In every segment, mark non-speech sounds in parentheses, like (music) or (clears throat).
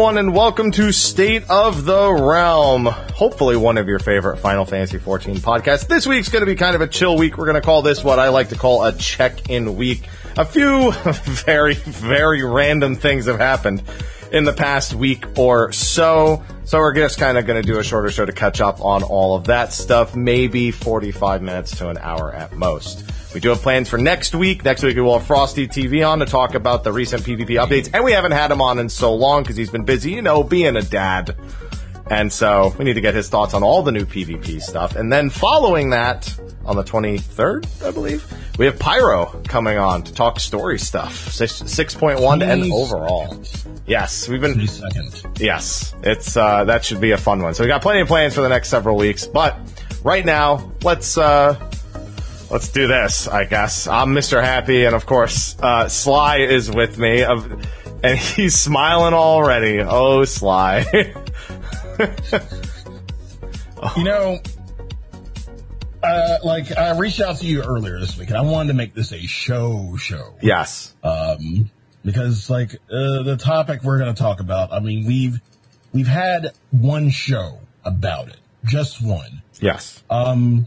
Everyone, and welcome to State of the Realm. Hopefully, one of your favorite Final Fantasy XIV podcasts. This week's going to be kind of a chill week. We're going to call this what I like to call a check-in week. A few (laughs) very, very random things have happened in the past week or so. So we're just kind of going to do a shorter show to catch up on all of that stuff. Maybe 45 minutes to an hour at most. We do have plans for next week. Next week we will have Frosty TV on to talk about the recent PvP updates, and we haven't had him on in so long because he's been busy, you know, being a dad. And so we need to get his thoughts on all the new PvP stuff. And then following that, on the 23rd, I believe, we have Pyro coming on to talk story stuff. 6.1 and overall. Yes, we've been. Yes, it's uh, that should be a fun one. So we got plenty of plans for the next several weeks. But right now, let's uh, let's do this. I guess I'm Mr. Happy, and of course, uh, Sly is with me, and (laughs) he's smiling already. Oh, Sly. (laughs) you know, uh, like I reached out to you earlier this week, and I wanted to make this a show show. Yes. Um, because like uh, the topic we're going to talk about, I mean, we've we've had one show about it, just one. Yes. Um.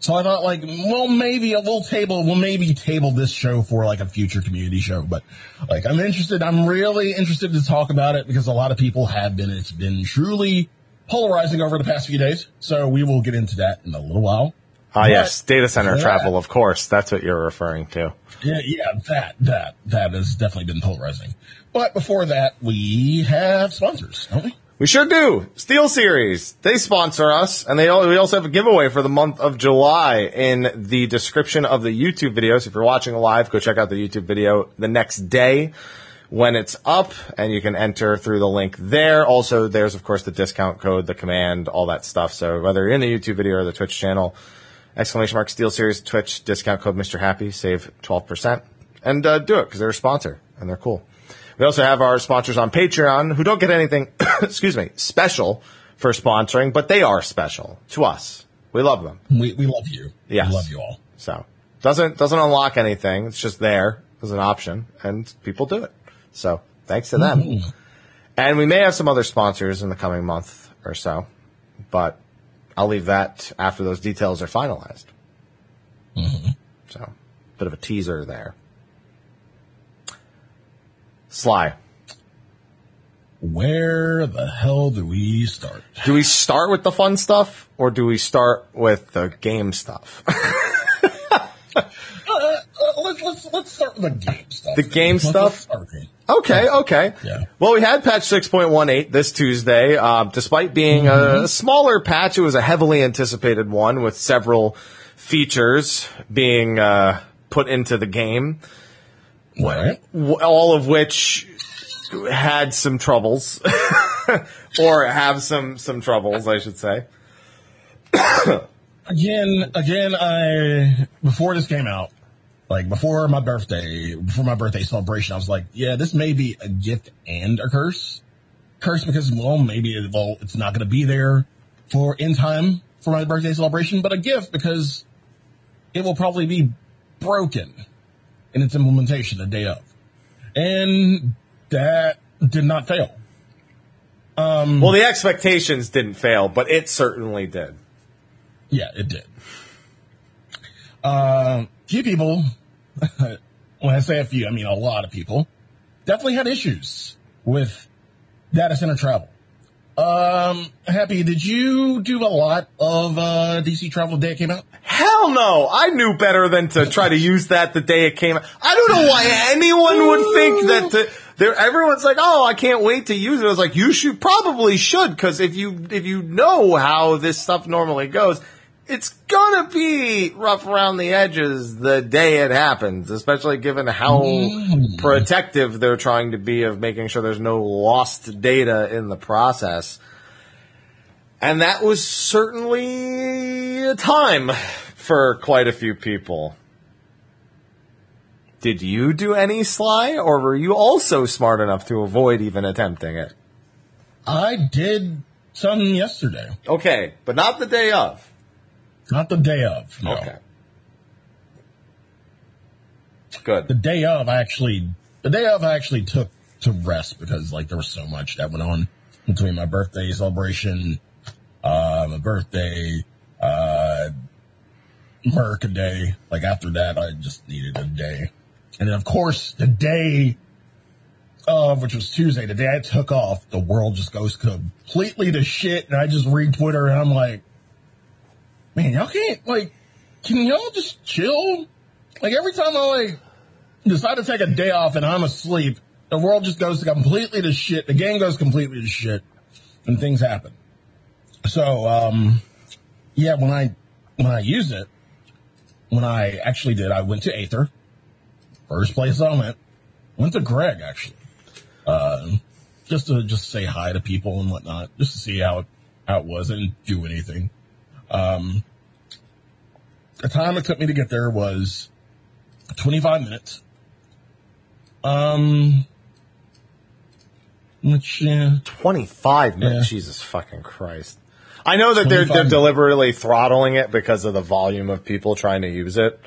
So I thought, like, well, maybe a little table. We'll maybe table this show for like a future community show. But like, I'm interested. I'm really interested to talk about it because a lot of people have been. It's been truly polarizing over the past few days. So we will get into that in a little while. Ah, uh, yes, data center that, travel, of course. That's what you're referring to. Yeah, yeah, that that that has definitely been polarizing. But before that, we have sponsors, don't we? We sure do. SteelSeries. They sponsor us, and they we also have a giveaway for the month of July in the description of the YouTube video. So if you're watching live, go check out the YouTube video the next day when it's up, and you can enter through the link there. Also, there's of course the discount code, the command, all that stuff. So whether you're in the YouTube video or the Twitch channel, exclamation mark SteelSeries Twitch discount code Mr. Happy, save 12%, and uh, do it because they're a sponsor and they're cool. We also have our sponsors on Patreon who don't get anything, (coughs) excuse me, special for sponsoring, but they are special to us. We love them. We, we love you. Yes. We love you all. So doesn't, doesn't unlock anything. It's just there as an option and people do it. So thanks to them. Mm-hmm. And we may have some other sponsors in the coming month or so, but I'll leave that after those details are finalized. Mm-hmm. So bit of a teaser there. Sly. Where the hell do we start? Do we start with the fun stuff or do we start with the game stuff? (laughs) uh, let's, let's, let's start with the game stuff. The game let's, stuff? Okay, okay. Yeah. Well, we had patch 6.18 this Tuesday. Uh, despite being mm-hmm. a smaller patch, it was a heavily anticipated one with several features being uh, put into the game. Right. All of which had some troubles, (laughs) or have some some troubles, I should say. (coughs) again, again, I before this came out, like before my birthday, before my birthday celebration, I was like, yeah, this may be a gift and a curse. Curse because well, maybe well, it's not going to be there for in time for my birthday celebration, but a gift because it will probably be broken in its implementation the day of. And that did not fail. Um, well, the expectations didn't fail, but it certainly did. Yeah, it did. Uh, few people, (laughs) when I say a few, I mean a lot of people, definitely had issues with data center travel. Um, Happy, did you do a lot of uh, DC travel the day it came out? Hell no! I knew better than to try to use that the day it came out. I don't know why anyone would think that to, there. Everyone's like, "Oh, I can't wait to use it." I was like, "You should probably should because if you if you know how this stuff normally goes, it's gonna be rough around the edges the day it happens, especially given how mm. protective they're trying to be of making sure there's no lost data in the process. And that was certainly a time for quite a few people. Did you do any sly, or were you also smart enough to avoid even attempting it? I did some yesterday. Okay, but not the day of. Not the day of. No. Okay. Good. The day of, I actually, the day of, I actually took to rest because like there was so much that went on between my birthday celebration, uh, my birthday, uh, Merc a day. Like after that, I just needed a day. And then of course the day of, which was Tuesday, the day I took off, the world just goes completely to shit. And I just read Twitter and I'm like, man, y'all can't like, can y'all just chill? Like every time I like decide to take a day off and I'm asleep, the world just goes completely to shit. The game goes completely to shit and things happen. So, um, yeah, when I, when I use it, when I actually did, I went to Aether. First place I went. Went to Greg actually. Uh, just to just say hi to people and whatnot, just to see how it, how it was. Didn't do anything. Um, the time it took me to get there was 25 minutes. Um, which, yeah, 25 minutes. Yeah. Jesus fucking Christ. I know that they're, they're deliberately throttling it because of the volume of people trying to use it.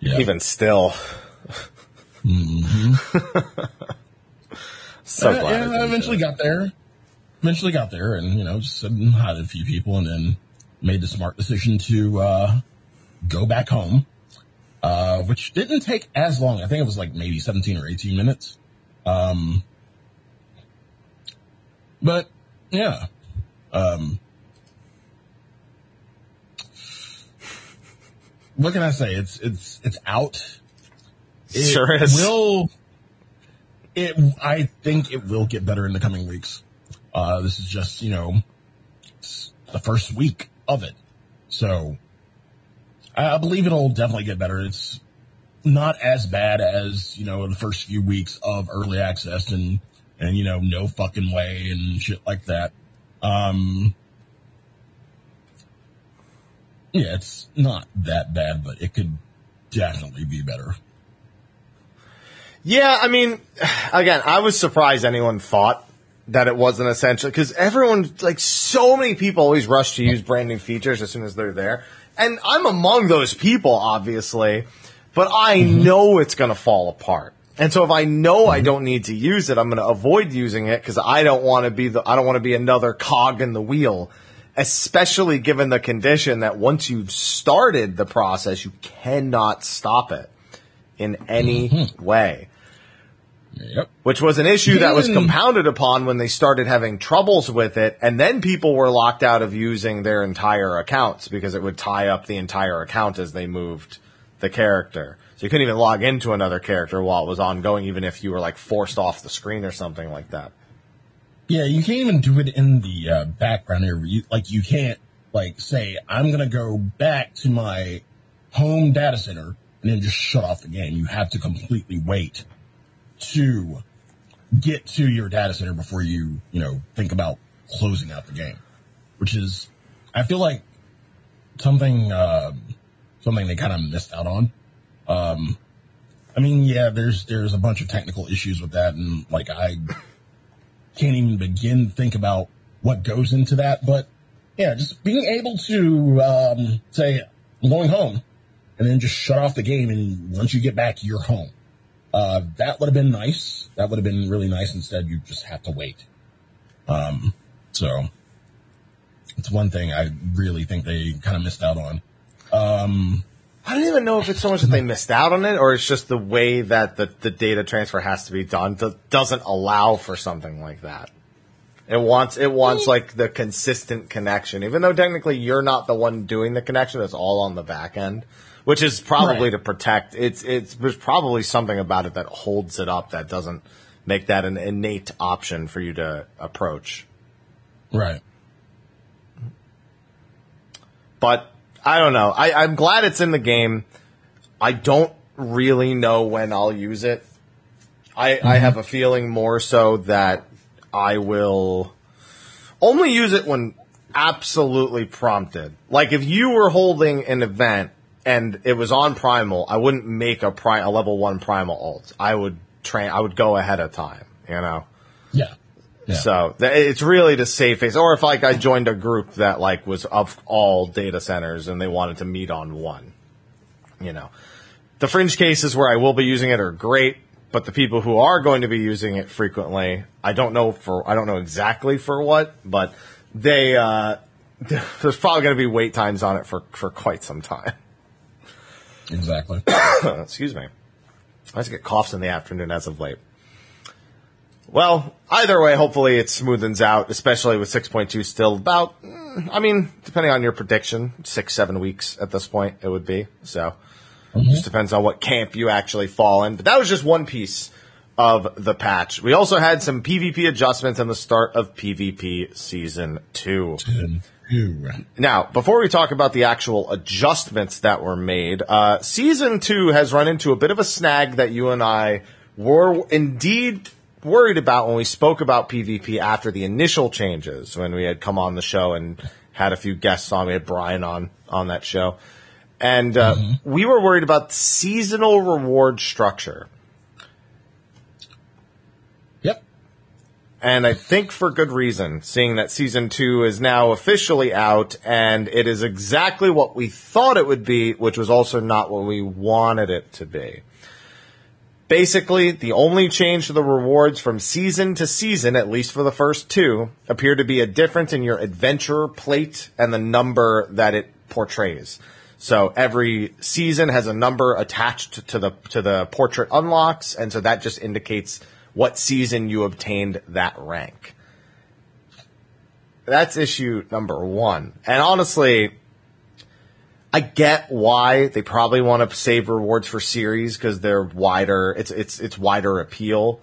yeah. Even still. (laughs) so Uh, glad. I yeah, I eventually got there. Eventually got there and, you know, just said hi to a few people and then made the smart decision to, uh, go back home. Uh, which didn't take as long. I think it was like maybe 17 or 18 minutes. Um, but yeah, um, what can I say? It's, it's, it's out. It Sure is. Will it? I think it will get better in the coming weeks. Uh, this is just you know the first week of it, so I, believe it'll definitely get better. It's not as bad as you know the first few weeks of early access and and you know no fucking way and shit like that. Um, yeah, it's not that bad, but it could definitely be better. Yeah, I mean, (sighs) again, I was surprised anyone thought that it wasn't essential because everyone, like, so many people always rush to use brand new features as soon as they're there. And I'm among those people, obviously, but I know it's going to fall apart. And so if I know I don't need to use it, I'm going to avoid using it because I don't want to be the, I don't want to be another cog in the wheel, especially given the condition that once you've started the process, you cannot stop it in any mm-hmm. way Yep. which was an issue that was compounded upon when they started having troubles with it. And then people were locked out of using their entire accounts because it would tie up the entire account as they moved the character. So you couldn't even log into another character while it was ongoing, even if you were like forced off the screen or something like that. Yeah, you can't even do it in the uh, background area. You, like you can't like say I'm gonna go back to my home data center and then just shut off the game. You have to completely wait to get to your data center before you you know think about closing out the game, which is I feel like something um something they kind of missed out on. Um, I mean, yeah, there's there's a bunch of technical issues with that, and like I can't even begin to think about what goes into that. But yeah, just being able to um, say I'm going home, and then just shut off the game, and once you get back, you're home. Uh, that would have been nice. That would have been really nice. Instead, you just have to wait. Um, so it's one thing I really think they kind of missed out on. Um, I don't even know if it's so much that they missed out on it or it's just the way that the, the data transfer has to be done that doesn't allow for something like that. It wants it wants like the consistent connection, even though technically you're not the one doing the connection. It's all on the back end, which is probably Right. to protect. It's it's there's probably something about it that holds it up that doesn't make that an innate option for you to approach. right. but I don't know. I, I'm glad it's in the game. I don't really know when I'll use it. I, I mm-hmm. have a feeling more so that I will only use it when absolutely prompted. Like if you were holding an event and it was on primal, I wouldn't make a pri- a level one primal alt. I would train. I would go ahead of time. You know. Yeah. Yeah. So th- it's really to save face. Or if like I joined a group that like was of all data centers and they wanted to meet on one, you know, the fringe cases where I will be using it are great, but the people who are going to be using it frequently, I don't know for I don't know exactly for what, but they uh, (laughs) there's probably going to be wait times on it for for quite some time. Exactly. (coughs) Excuse me. I just get coughs in the afternoon as of late. Well, either way, hopefully it smoothens out, especially with 6.2 still about, mm, I mean, depending on your prediction, six, seven weeks at this point, it would be. So, mm-hmm. just depends on what camp you actually fall in. But that was just one piece of the patch. We also had some PvP adjustments in the start of PvP Season 2. Now, before we talk about the actual adjustments that were made, uh, Season 2 has run into a bit of a snag that you and I were indeed worried about when we spoke about PvP after the initial changes, when we had come on the show and had a few guests on. We had Brian on on that show, and uh, mm-hmm. we were worried about seasonal reward structure. And I think for good reason, seeing that season two is now officially out, and it is exactly what we thought it would be, which was also not what we wanted it to be. Basically, the only change to the rewards from season to season, at least for the first two, appear to be a difference in your adventurer plate and the number that it portrays. So every season has a number attached to the to the portrait unlocks, and so that just indicates what season you obtained that rank. That's issue number one. And honestly, I get why they probably want to save rewards for series because they're wider. It's it's it's wider appeal.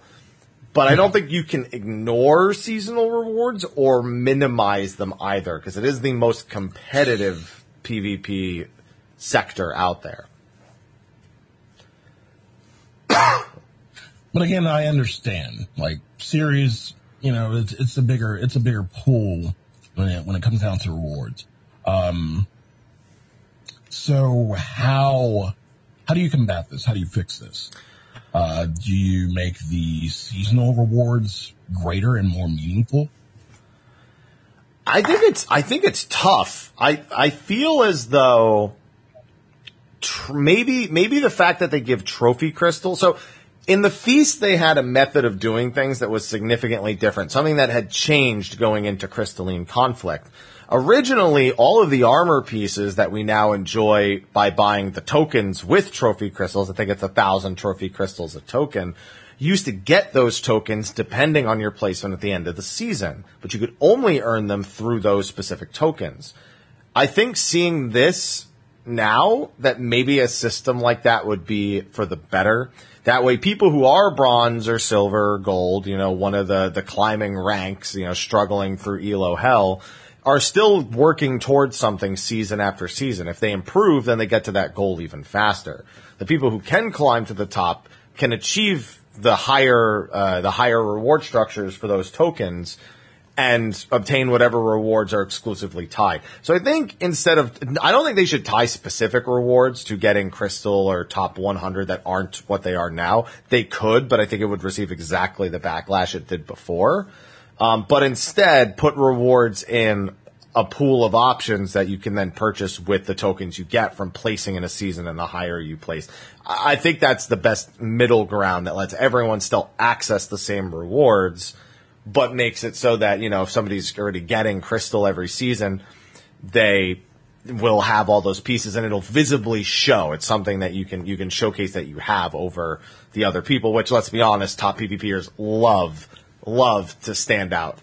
But I don't think you can ignore seasonal rewards or minimize them either because it is the most competitive PvP sector out there. But again, I understand. Like series, you know, it's it's a bigger it's a bigger pool when it when it comes down to rewards. Um, so how how do you combat this? How do you fix this? Uh, do you make the seasonal rewards greater and more meaningful? I think it's I think it's tough. I I feel as though tr- maybe maybe the fact that they give trophy crystals. So in the feast they had a method of doing things that was significantly different, something that had changed going into crystalline conflict. Originally, all of the armor pieces that we now enjoy by buying the tokens with trophy crystals, I think it's a thousand trophy crystals a token, used to get those tokens depending on your placement at the end of the season, but you could only earn them through those specific tokens. I think seeing this now that maybe a system like that would be for the better. That way, people who are bronze or silver or gold, you know, one of the, the climbing ranks, you know, struggling through Elo hell, are still working towards something season after season. If they improve, then they get to that goal even faster. The people who can climb to the top can achieve the higher uh, the higher reward structures for those tokens and obtain whatever rewards are exclusively tied. So I think instead of, I don't think they should tie specific rewards to getting crystal or top 100 that aren't what they are now. They could, but I think it would receive exactly the backlash it did before. Um, but instead, put rewards in a pool of options that you can then purchase with the tokens you get from placing in a season and the higher you place. I think that's the best middle ground that lets everyone still access the same rewards, but makes it so that, you know, if somebody's already getting crystal every season, they will have all those pieces and it'll visibly show. It's something that you can, you can showcase that you have over the other people, which let's be honest, top PvPers love love to stand out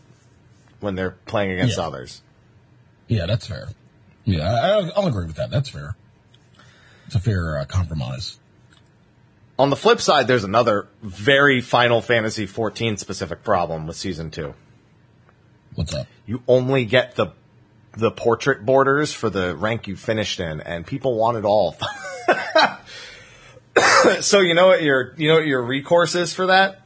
when they're playing against yeah. others. Yeah, that's fair. Yeah, I, will agree with that. That's fair. It's a fair uh, compromise. On the flip side, there's another very Final Fantasy 14 specific problem with season two. What's up? You only get the the portrait borders for the rank you finished in, and people want it all. (laughs) so you know what your you know what your recourse is for that?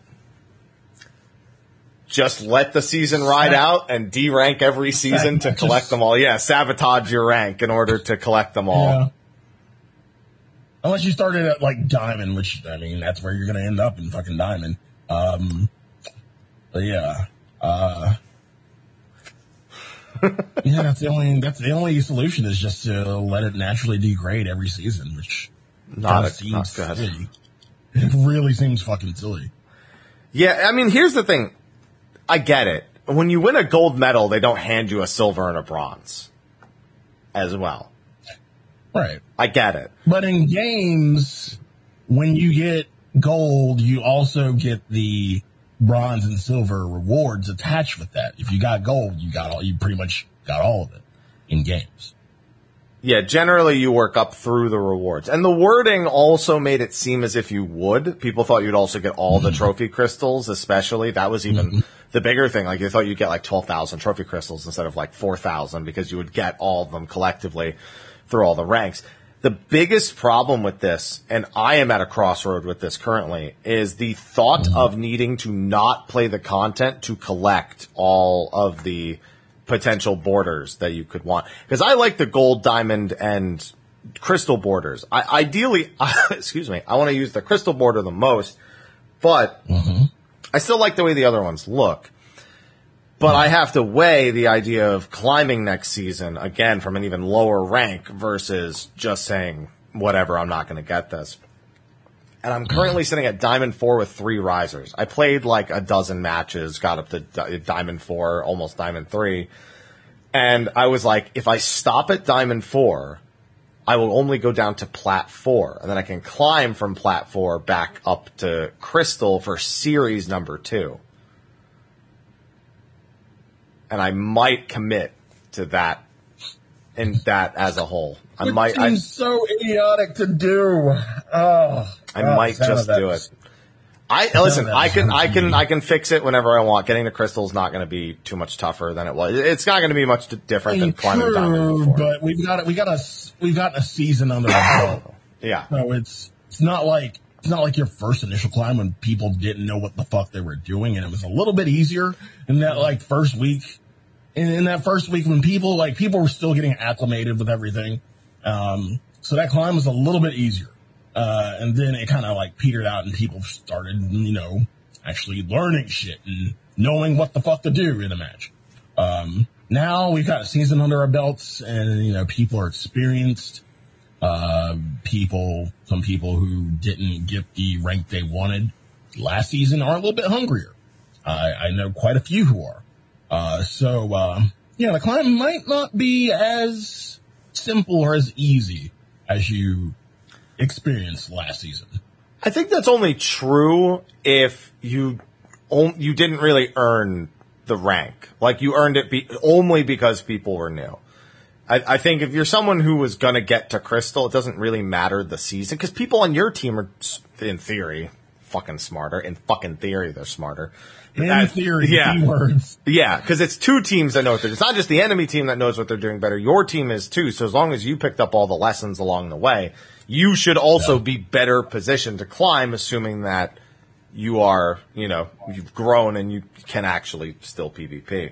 just let the season ride out and derank every season to collect them all. Yeah, sabotage your rank in order to collect them all. Unless you started at like diamond, which I mean that's where you're gonna end up in fucking diamond. Um, but yeah, uh, (laughs) yeah, that's the only that's the only solution is just to let it naturally degrade every season, which not, a, seems not good. It really seems fucking silly. Yeah, I mean, here's the thing. I get it. When you win a gold medal, they don't hand you a silver and a bronze as well. Right. I get it. But in games, when you get gold, you also get the bronze and silver rewards attached with that. If you got gold, you got all, you pretty much got all of it in games. Yeah, generally you work up through the rewards. And the wording also made it seem as if you would. People thought you'd also get all the trophy crystals, especially. That was even (laughs) the bigger thing. Like you thought you'd get like 12,000 trophy crystals instead of like 4,000 because you would get all of them collectively through all the ranks. The biggest problem with this, and I am at a crossroad with this currently, is the thought of needing to not play the content to collect all of the potential borders that you could want. Because I like the gold, diamond, and crystal borders. I ideally, (laughs) excuse me, I want to use the crystal border the most, but mm-hmm. I still like the way the other ones look. But I have to weigh the idea of climbing next season again from an even lower rank versus just saying, whatever, I'm not going to get this. And I'm currently mm. sitting at Diamond 4 with three risers. I played like a dozen matches, got up to Di- Diamond 4, almost Diamond 3. And I was like, if I stop at Diamond 4, I will only go down to Plat 4. And then I can climb from Plat 4 back up to Crystal for series number 2 and I might commit to that and that as a whole. I It might, I, seems so idiotic to do. Oh, I God, might just do it. I listen. I can, I can, I can fix it whenever I want. Getting the crystal is not going to be too much tougher than it was. It's not going to be much different than climbing diamond before. but we've got we got a we've got a season under our belt. (laughs) Yeah, So it's it's not like it's not like your first initial climb when people didn't know what the fuck they were doing, and it was a little bit easier in that like first week. In, in that first week when people like people were still getting acclimated with everything, um, so that climb was a little bit easier. Uh, and then it kind of like petered out, and people started you know actually learning shit and knowing what the fuck to do in a match. Um, now we've got a season under our belts, and you know people are experienced uh, people, some people who didn't get the rank they wanted last season are a little bit hungrier. I, I know quite a few who are. Uh, so, uh, yeah, the climb might not be as simple or as easy as you experienced last season. I think that's only true if you you didn't really earn the rank. Like you earned it be- only because people were new. I, I think if you're someone who was to get to Crystal, it doesn't really matter the season because people on your team are, in theory, fucking smarter. In fucking theory, they're smarter. In theory, yeah. keywords. Yeah, because it's two teams that know what they're. It's not just the enemy team that knows what they're doing better. Your team is too. So as long as you picked up all the lessons along the way, you should also Yeah. be better positioned to climb, assuming that you are, you know, you've grown and you can actually still PvP.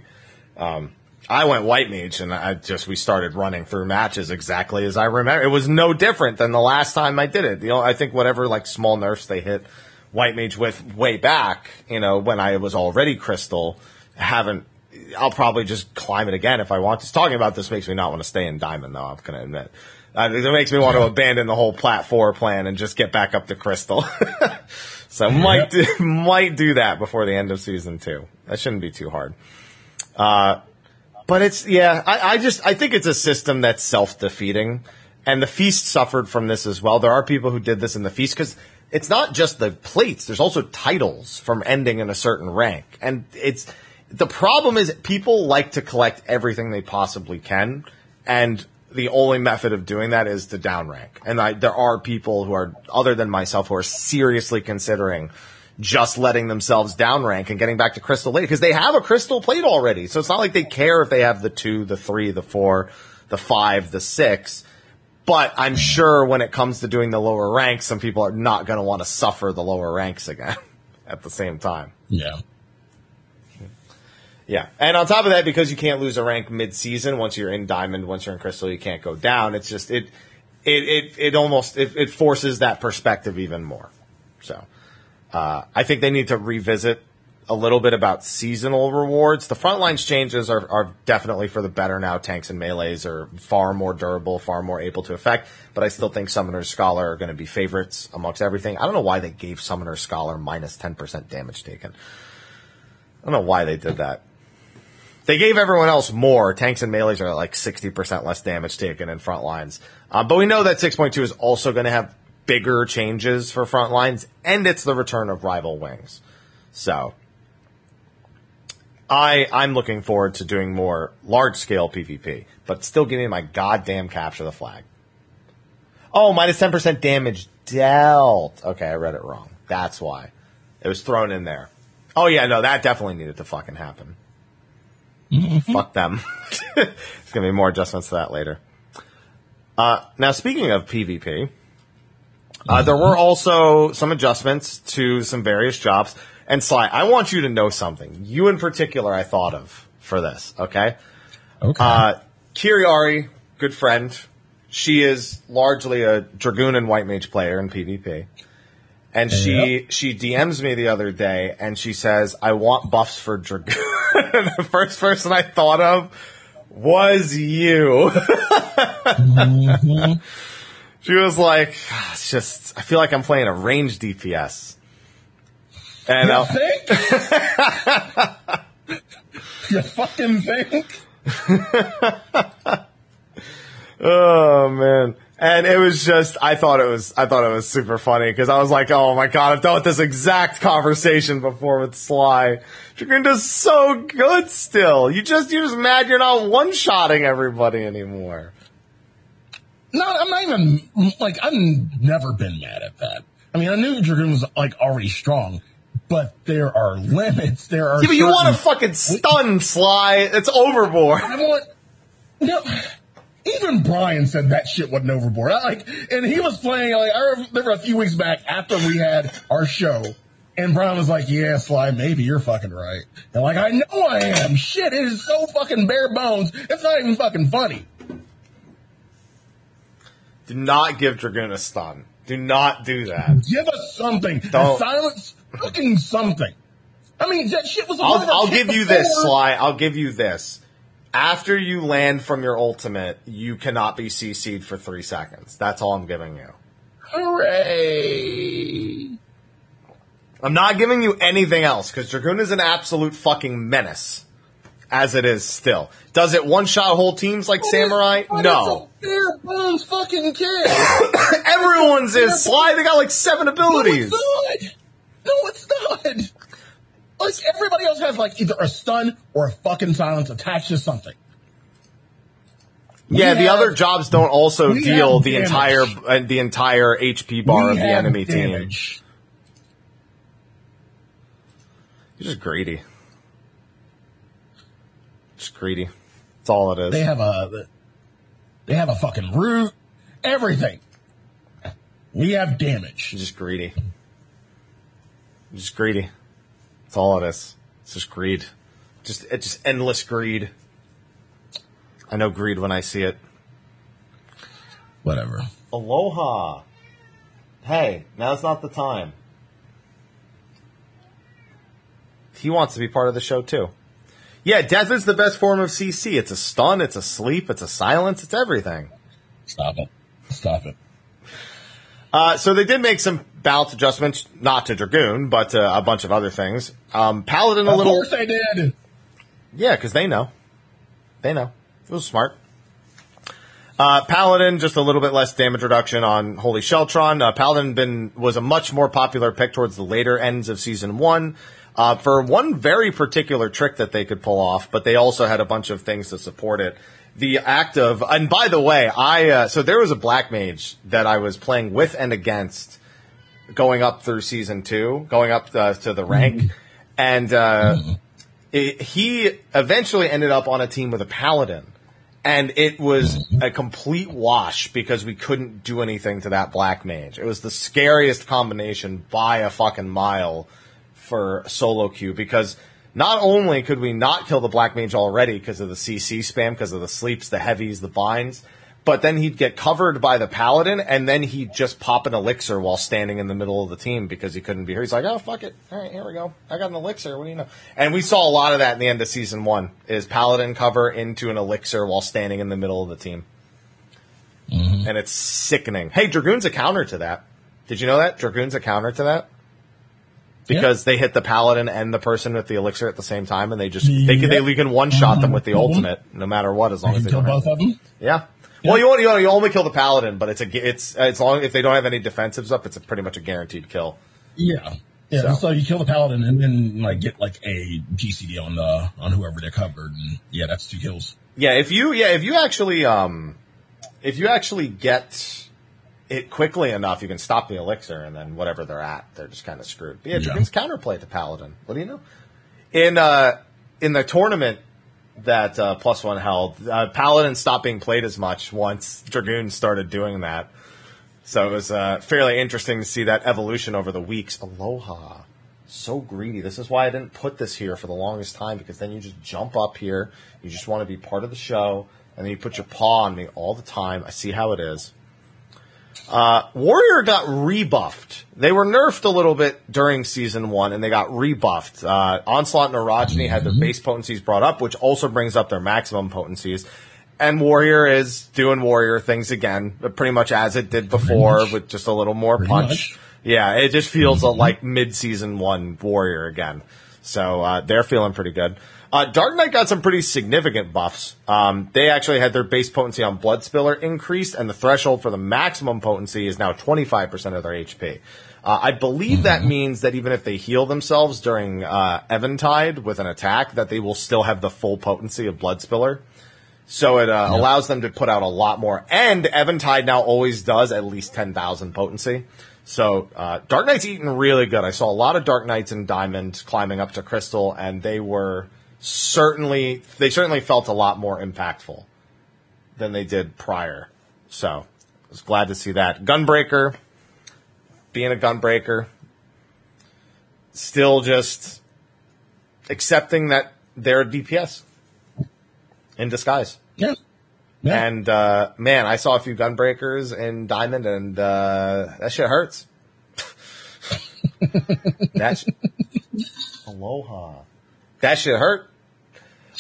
Um, I went white mage and I just we started running through matches exactly as I remember. It was no different than the last time I did it. You know, I think whatever like small nerfs they hit white mage with way back, you know, when I was already crystal, haven't. I'll probably just climb it again if I want to. Talking about this makes me not want to stay in diamond though. I'm gonna admit. Uh, it makes me want to abandon the whole plat four plan and just get back up to crystal. (laughs) so might do, (laughs) might do that before the end of season two. That shouldn't be too hard. But it's yeah, I, I just I think it's a system that's self defeating, and the feast suffered from this as well. There are people who did this in the feast because it's not just the plates. There's also titles from ending in a certain rank, and it's the problem is people like to collect everything they possibly can, and the only method of doing that is to downrank. And I, there are people who are other than myself who are seriously considering just letting themselves downrank and getting back to crystal late because they have a crystal plate already. So it's not like they care if they have the two, the three, the four, the five, the six. But I'm sure when it comes to doing the lower ranks, some people are not going to want to suffer the lower ranks again (laughs) at the same time. Yeah. Yeah. And on top of that, because you can't lose a rank mid season, once you're in diamond, once you're in crystal, you can't go down. It's just, it, it, it, it almost, it, it forces that perspective even more. So, uh, I think they need to revisit a little bit about seasonal rewards. The front lines changes are, are definitely for the better now. Tanks and melees are far more durable, far more able to affect, but I still think Summoner's Scholar are going to be favorites amongst everything. I don't know why they gave Summoner's Scholar minus 10% damage taken. I don't know why they did that. They gave everyone else more. Tanks and melees are like 60% less damage taken in front lines. Uh, but we know that 6.2 is also going to have bigger changes for front lines, and it's the return of rival wings. So, I, I'm looking forward to doing more large scale PvP, but still give me my goddamn capture the flag. Oh, minus 10% damage dealt. Okay, I read it wrong. That's why. It was thrown in there. Oh yeah, no, that definitely needed to fucking happen. Fuck them. (laughs) There's gonna be more adjustments to that later. Uh, now speaking of PvP, uh, there were also some adjustments to some various jobs. And Sly, I want you to know something. You in particular, I thought of for this. Okay. Okay. Uh, Kiriari, good friend. She is largely a Dragoon and White Mage player in PvP. And she, she DMs me the other day and she says, I want buffs for Dragoon. and (laughs) the first person I thought of was you. (laughs) She was like, "Ah, it's just, I feel like I'm playing a range DPS. And you uh, think? (laughs) you fucking think? (laughs) Oh man. And it was just, I thought it was, I thought it was super funny because I was like, oh my god, I've dealt with this exact conversation before with Sly. Dragoon does so good still. You just, you're just mad you're not one-shotting everybody anymore. No, I'm not even like I've never been mad at that. I mean, I knew Dragoon was like already strong, but there are limits. There are. Yeah, but you want to fucking stun Sly. It's overboard. I want. No, even Brian said that shit wasn't overboard. I, like, and he was playing. Like, I remember a few weeks back after we had our show, and Brian was like, "Yeah, Sly, maybe you're fucking right." And like, I know I am. Shit, it is so fucking bare bones. It's not even fucking funny. Do not give Dragoon a stun. Do not do that. Give us something. Don't. Silence fucking something. I mean, that shit was. a I'll, I'll give you this. Sly. I'll give you this. After you land from your ultimate, you cannot be CC'd for three seconds. That's all I'm giving you. Hooray! I'm not giving you anything else because Dragoon is an absolute fucking menace. As it is still. Does it one shot whole teams like Samurai? No. It's a bare bones fucking kid. (coughs) Everyone's (coughs) is Sly. They got like seven abilities. No, it's not. No, it's not. Like everybody else has like either a stun or a fucking silence attached to something. Yeah, We the have- other jobs don't also deal the damage. entire uh, the entire HP bar We of the enemy team. You're just greedy. Just greedy. That's all it is. They have a they have a fucking root, everything. We have damage. You're just greedy. You're just greedy. That's all it is. It's just greed. Just it's just endless greed. I know greed when I see it. Whatever. Aloha. Hey, now's not the time. He wants to be part of the show too. Yeah, death is the best form of CC. It's a stun, it's a sleep, it's a silence, it's everything. Stop it. Stop it. Uh, so they did make some balance adjustments, not to Dragoon, but to a bunch of other things. Um, Paladin a little. Of course they did. yeah, because they know, they know. It was smart. Uh, Paladin, just a little bit less damage reduction on Holy Sheltron. Uh, Paladin been was a much more popular pick towards the later ends of season one. Uh, for one very particular trick that they could pull off, but they also had a bunch of things to support it. The act of, and by the way, I, uh, so there was a black mage that I was playing with and against going up through season two, going up uh, to the rank, and uh, it, he eventually ended up on a team with a paladin, and it was a complete wash because we couldn't do anything to that black mage. It was the scariest combination by a fucking mile for solo queue because not only could we not kill the black mage already because of the CC spam, because of the sleeps, the heavies, the binds, but then he'd get covered by the paladin, and then he'd just pop an elixir while standing in the middle of the team because he couldn't be here. He's like, "Oh fuck it, all right, here we go. I got an elixir. What do you know?" And we saw a lot of that in the end of season one. Is paladin cover into an elixir while standing in the middle of the team, and it's sickening. Hey, dragoon's a counter to that. Did you know that dragoon's a counter to that? Because they hit the paladin and the person with the elixir at the same time, and they just they can they can one shot them with the Mhm. ultimate, no matter what, as long as they have both of them. yeah. Well, you, want, you, you only kill the paladin, but it's a it's as long if they don't have any defensives up, it's a pretty much a guaranteed kill. Yeah. Yeah, So- so. you kill the paladin and then like get like a GCD on the on whoever they're covered, and yeah, that's two kills. Yeah, if you yeah if you actually um if you actually get it quickly enough, you can stop the elixir, and then whatever they're at, they're just kind of screwed. But yeah, Yeah. Dragoon's counterplay to paladin. What do you know? In uh in the tournament that uh, plus one held, uh, paladin stopped being played as much once Dragoon started doing that. So it was uh, fairly interesting to see that evolution over the weeks. Aloha. So greedy. This is why I didn't put this here for the longest time because then you just jump up here. You just want to be part of the show. And then you put your paw on me all the time. I see how it is. Uh, Warrior got rebuffed. They were nerfed a little bit during season one, and they got rebuffed. Uh, Onslaught and Orogeny had their base potencies brought up, which also brings up their maximum potencies. And Warrior is doing Warrior things again, pretty much as it did before, with just a little more Pretty punch. much. Yeah, it just feels like mid-season one Warrior again. So uh, they're feeling pretty good. Uh, Dark Knight got some pretty significant buffs. Um, they actually had their base potency on Bloodspiller increased, and the threshold for the maximum potency is now 25% of their HP. Uh, I believe that means that even if they heal themselves during uh, Eventide with an attack, that they will still have the full potency of Bloodspiller. So it uh, allows them to put out a lot more. And Eventide now always does at least 10,000 potency. So uh, Dark Knight's eating really good. I saw a lot of Dark Knights in Diamond climbing up to Crystal, and they were certainly, they certainly felt a lot more impactful than they did prior. So I was glad to see that. Gunbreaker, being a gunbreaker, still just accepting that they're DPS in disguise. Yeah. Yeah. And uh, man, I saw a few gunbreakers in Diamond, and uh, that shit hurts. (laughs) that sh- aloha. That shit hurt.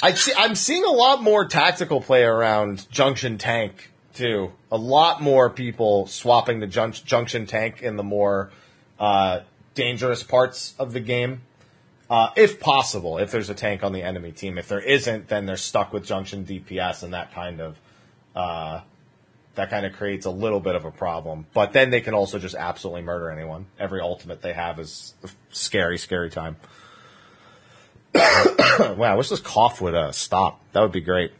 I see, I'm seeing a lot more tactical play around Junction Tank too. A lot more people swapping the jun- Junction Tank in the more uh, dangerous parts of the game. Uh, if possible, if there's a tank on the enemy team. If there isn't, then they're stuck with Junction DPS, and that kind of uh, that kind of creates a little bit of a problem. But then they can also just absolutely murder anyone. Every ultimate they have is a scary, scary time. (coughs) wow, I wish this cough would uh, stop. That would be great.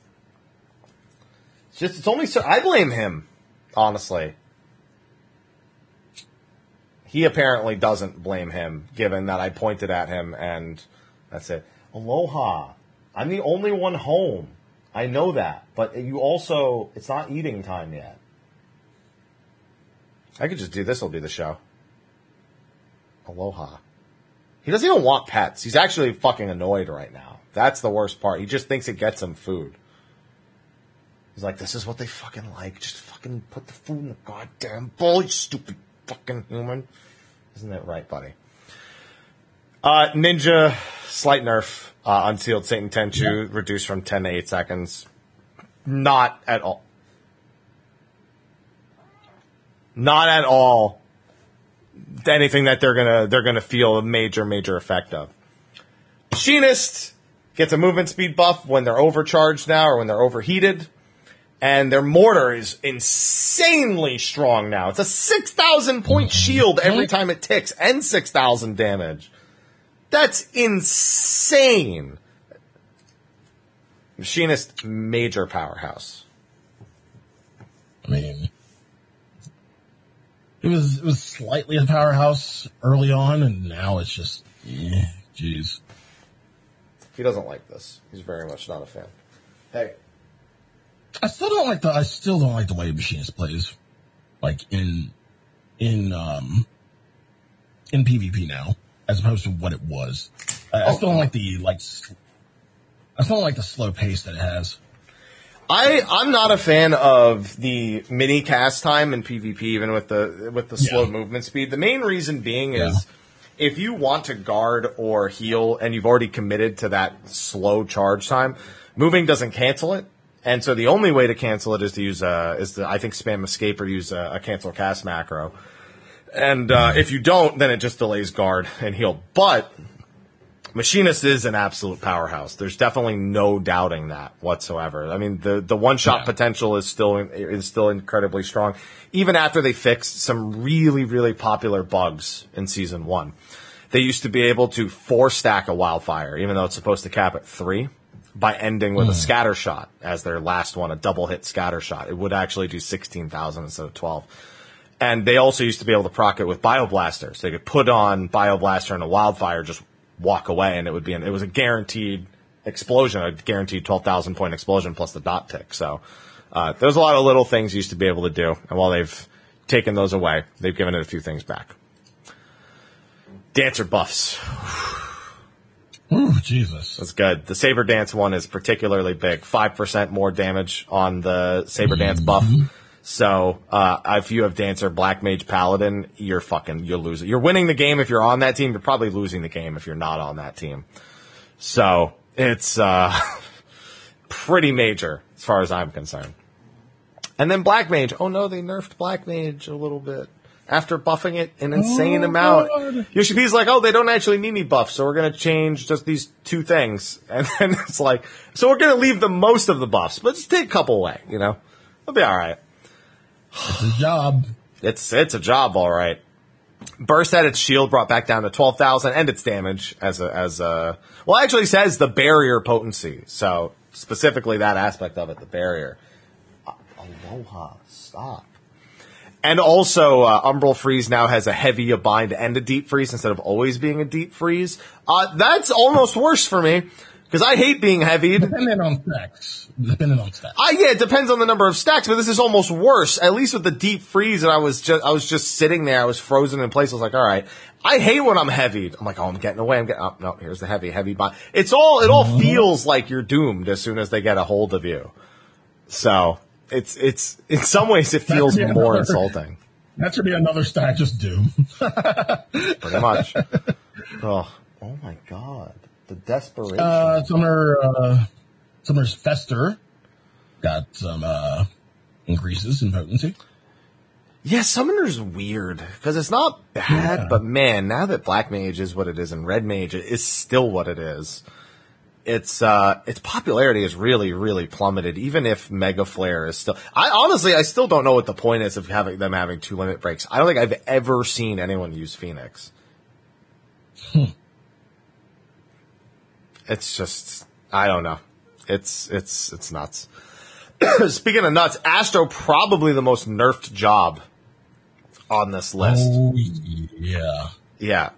It's just it's only so I blame him, honestly. He apparently doesn't blame him, given that I pointed at him and that's it. Aloha. I'm the only one home. I know that, but you also it's not eating time yet. I could just do this. Will be the show. Aloha. He doesn't even want pets. He's actually fucking annoyed right now. That's the worst part. He just thinks it gets him food. He's like, this is what they fucking like. Just fucking put the food in the goddamn bowl, you stupid fucking human. Isn't that right, buddy? Uh, Ninja, slight nerf. Uh, Unsealed Seiton Tenchu, reduced from 10 to 8 seconds. Not at all. Not at all anything that they're gonna they're gonna feel a major major effect of. Machinist gets a movement speed buff when they're overcharged now or when they're overheated, and their mortar is insanely strong now. It's a six thousand point shield every time it ticks and six thousand damage. That's insane. Machinist major powerhouse. I mean, it was it was slightly a powerhouse early on, and now it's just, eh, jeez. He doesn't like this. He's very much not a fan. Hey, I still don't like the I still don't like the way Machinist plays, like in in um in PvP now, as opposed to what it was. I, I still don't like the like. I still don't like the slow pace that it has. I I'm not a fan of the mini cast time in PvP, even with the with the slow Yeah. movement speed. The main reason being Yeah. is if you want to guard or heal and you've already committed to that slow charge time, moving doesn't cancel it. And so the only way to cancel it is to use uh is to I think spam escape or use a, a cancel cast macro. And uh, if you don't, then it just delays guard and heal. But Machinist is an absolute powerhouse. There's definitely no doubting that whatsoever. I mean, the the one shot Yeah. potential is still is still incredibly strong, even after they fixed some really really popular bugs in season one. They used to be able to four stack a wildfire, even though it's supposed to cap at three, by ending with a hmm. scatter shot as their last one, a double hit scatter shot. It would actually do sixteen thousand instead of twelve. And they also used to be able to proc it with Bioblasters. They could put on Bioblaster and a wildfire, just walk away, and it would be an, it was a guaranteed explosion, a guaranteed 12,000 point explosion plus the dot tick. So, uh, there's a lot of little things you used to be able to do. And while they've taken those away, they've given it a few things back. Dancer buffs. Ooh, Jesus. That's good. The Saber Dance one is particularly big. 5% more damage on the Saber Dance buff. So, uh, if you have Dancer, Black Mage, Paladin, you're fucking, you're losing. You're winning the game if you're on that team. You're probably losing the game if you're not on that team. So, it's, uh, (laughs) pretty major as far as I'm concerned. And then Black Mage. Oh no, they nerfed Black Mage a little bit. After buffing it an insane Oh, amount. God. Yoshi P's like, oh, they don't actually need any buffs, so we're gonna change just these two things. (laughs) And then it's like, so we're gonna leave the most of the buffs, but just take a couple away, you know? It'll be alright. It's a job. It's, it's a job, alright. Burst had its shield brought back down to 12,000 and its damage as a, as a, well, actually says the barrier potency. So specifically that aspect of it, the barrier. Aloha, stop. And also, uh, Umbral Freeze now has a heavy, a bind, and a deep freeze instead of always being a deep freeze. Uh, that's almost worse for me, because I hate being heavied. Depending on stacks. Depending on stacks. I, yeah, it depends on the number of stacks, but this is almost worse. At least with the deep freeze, and I was just, I was just sitting there, I was frozen in place. I was like, all right. I hate when I'm heavied. I'm like, oh, I'm getting away. I'm getting, oh, no, here's the heavy, heavy bind. It's all, it all mm-hmm. feels like you're doomed as soon as they get a hold of you. So, it's, it's, in some ways it feels Yeah. more insulting. That should be another stack, just doom. Pretty much. (laughs) oh, oh my god. The desperation. Uh, Summer, uh, Summer's Fester got some, uh, increases in potency. Yeah, Summoner's weird because it's not bad, Yeah. but man, now that Black Mage is what it is and Red Mage is still what it is, its uh, its popularity has really, really plummeted. Even if Mega Flare is still, I honestly, I still don't know what the point is of having them having two limit breaks. I don't think I've ever seen anyone use Phoenix. It's just, I don't know. It's it's it's nuts. (clears throat) Speaking of nuts, Astro probably the most nerfed job on this list. Oh, yeah. Yeah.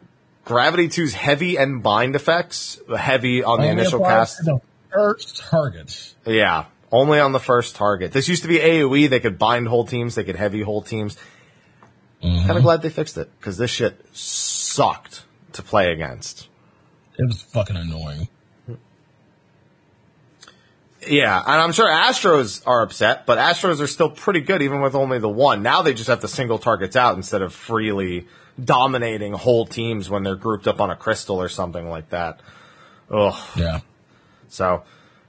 Gravity 2's heavy and bind effects, heavy on the Only initial cast. The first target. Yeah. Only on the first target. This used to be AoE. They could bind whole teams. They could heavy whole teams. Mm-hmm. Kind of glad they fixed it because this shit sucked to play against. It was fucking annoying. Yeah, and I'm sure Astros are upset, but Astros are still pretty good even with only the one. Now they just have to single targets out instead of freely dominating whole teams when they're grouped up on a crystal or something like that. Ugh. Yeah. So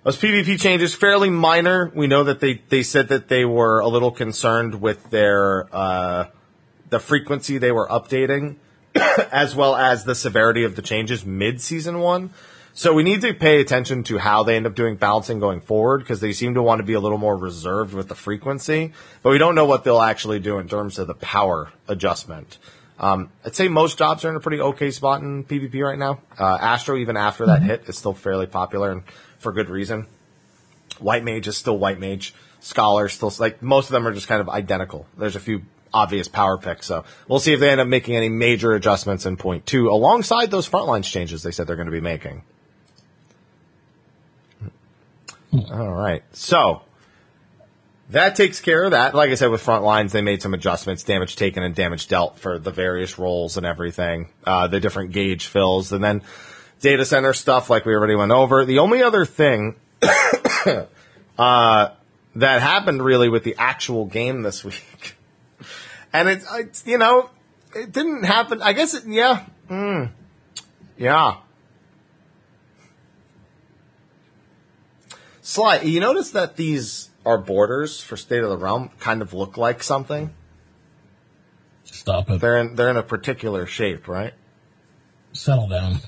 those PvP changes fairly minor. We know that they they said that they were a little concerned with their uh, the frequency they were updating, (coughs) as well as the severity of the changes mid season one. So we need to pay attention to how they end up doing balancing going forward because they seem to want to be a little more reserved with the frequency, but we don't know what they'll actually do in terms of the power adjustment. Um, I'd say most jobs are in a pretty okay spot in PvP right now. Uh, Astro, even after that hit, is still fairly popular and for good reason. White Mage is still White Mage. Scholar still like most of them are just kind of identical. There's a few obvious power picks, so we'll see if they end up making any major adjustments in point two alongside those frontlines changes they said they're going to be making. All right, so that takes care of that. Like I said, with front lines, they made some adjustments, damage taken and damage dealt for the various roles and everything, uh, the different gauge fills, and then data center stuff like we already went over. The only other thing, (coughs) uh, that happened really with the actual game this (laughs) week. And it's, it's you know, it didn't happen. I guess, it, yeah. Mm, yeah. Sly, you notice that these our borders for State of the Realm kind of look like something? Stop it. They're in they're in a particular shape, right? Settle down.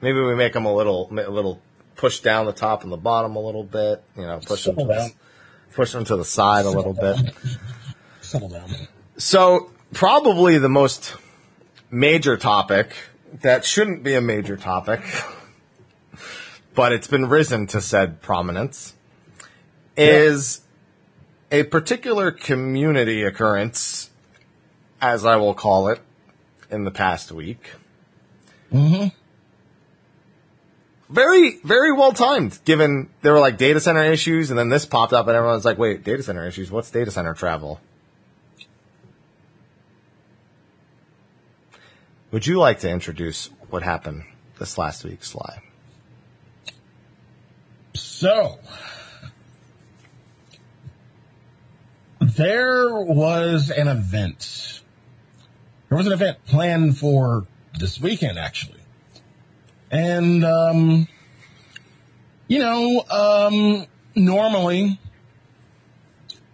Maybe we make them a little a little push down the top and the bottom a little bit. You know, push them to down. the, push them to the side a little bit. Settle down. So probably the most major topic that shouldn't be a major topic, but it's been risen to said prominence, is a particular community occurrence, as I will call it, in the past week. Mm-hmm. Very, very well timed, given there were like data center issues, and then this popped up, and everyone's like, wait, data center issues? What's data center travel? Would you like to introduce what happened this last week, Sly? So, there was an event. There was an event planned for this weekend, actually. And, um, you know, um, normally,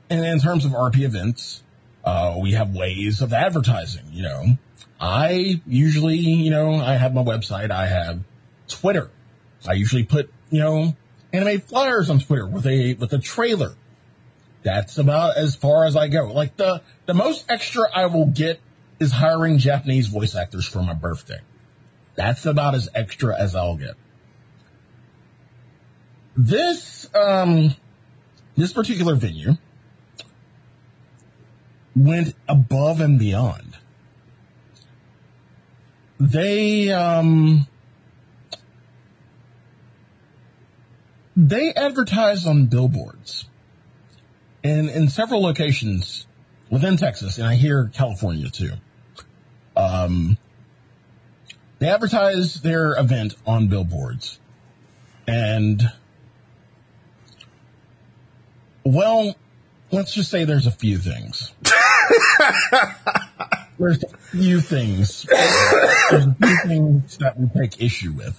and in terms of RP events, uh, we have ways of advertising, you know. I usually, you know, I have my website, I have Twitter. I usually put, you know, anime flyers on Twitter with a, with a trailer. That's about as far as I go. Like the, the most extra I will get is hiring Japanese voice actors for my birthday. That's about as extra as I'll get. This, um, this particular venue went above and beyond. They, um, they advertise on billboards in, in several locations within Texas, and I hear California too. Um, they advertise their event on billboards. And, well, let's just say there's a few things. (laughs) there's a few things. There's a few things that we take issue with.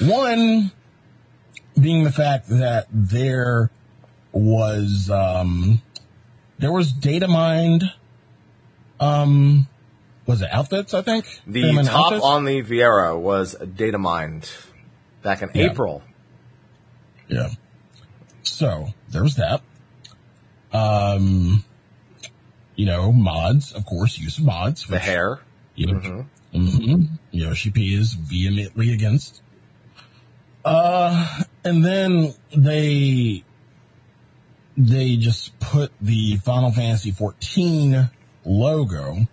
One being the fact that there was, um, there was data mined, um, was it outfits, I think? The top outfits? on the Viera was data mined back in Yeah. April. Yeah. So there was that. Um, you know, mods, of course, use of mods. The hair. You know, mhm, Yoshi P is vehemently against. Uh, and then they, they just put the Final Fantasy 14 logo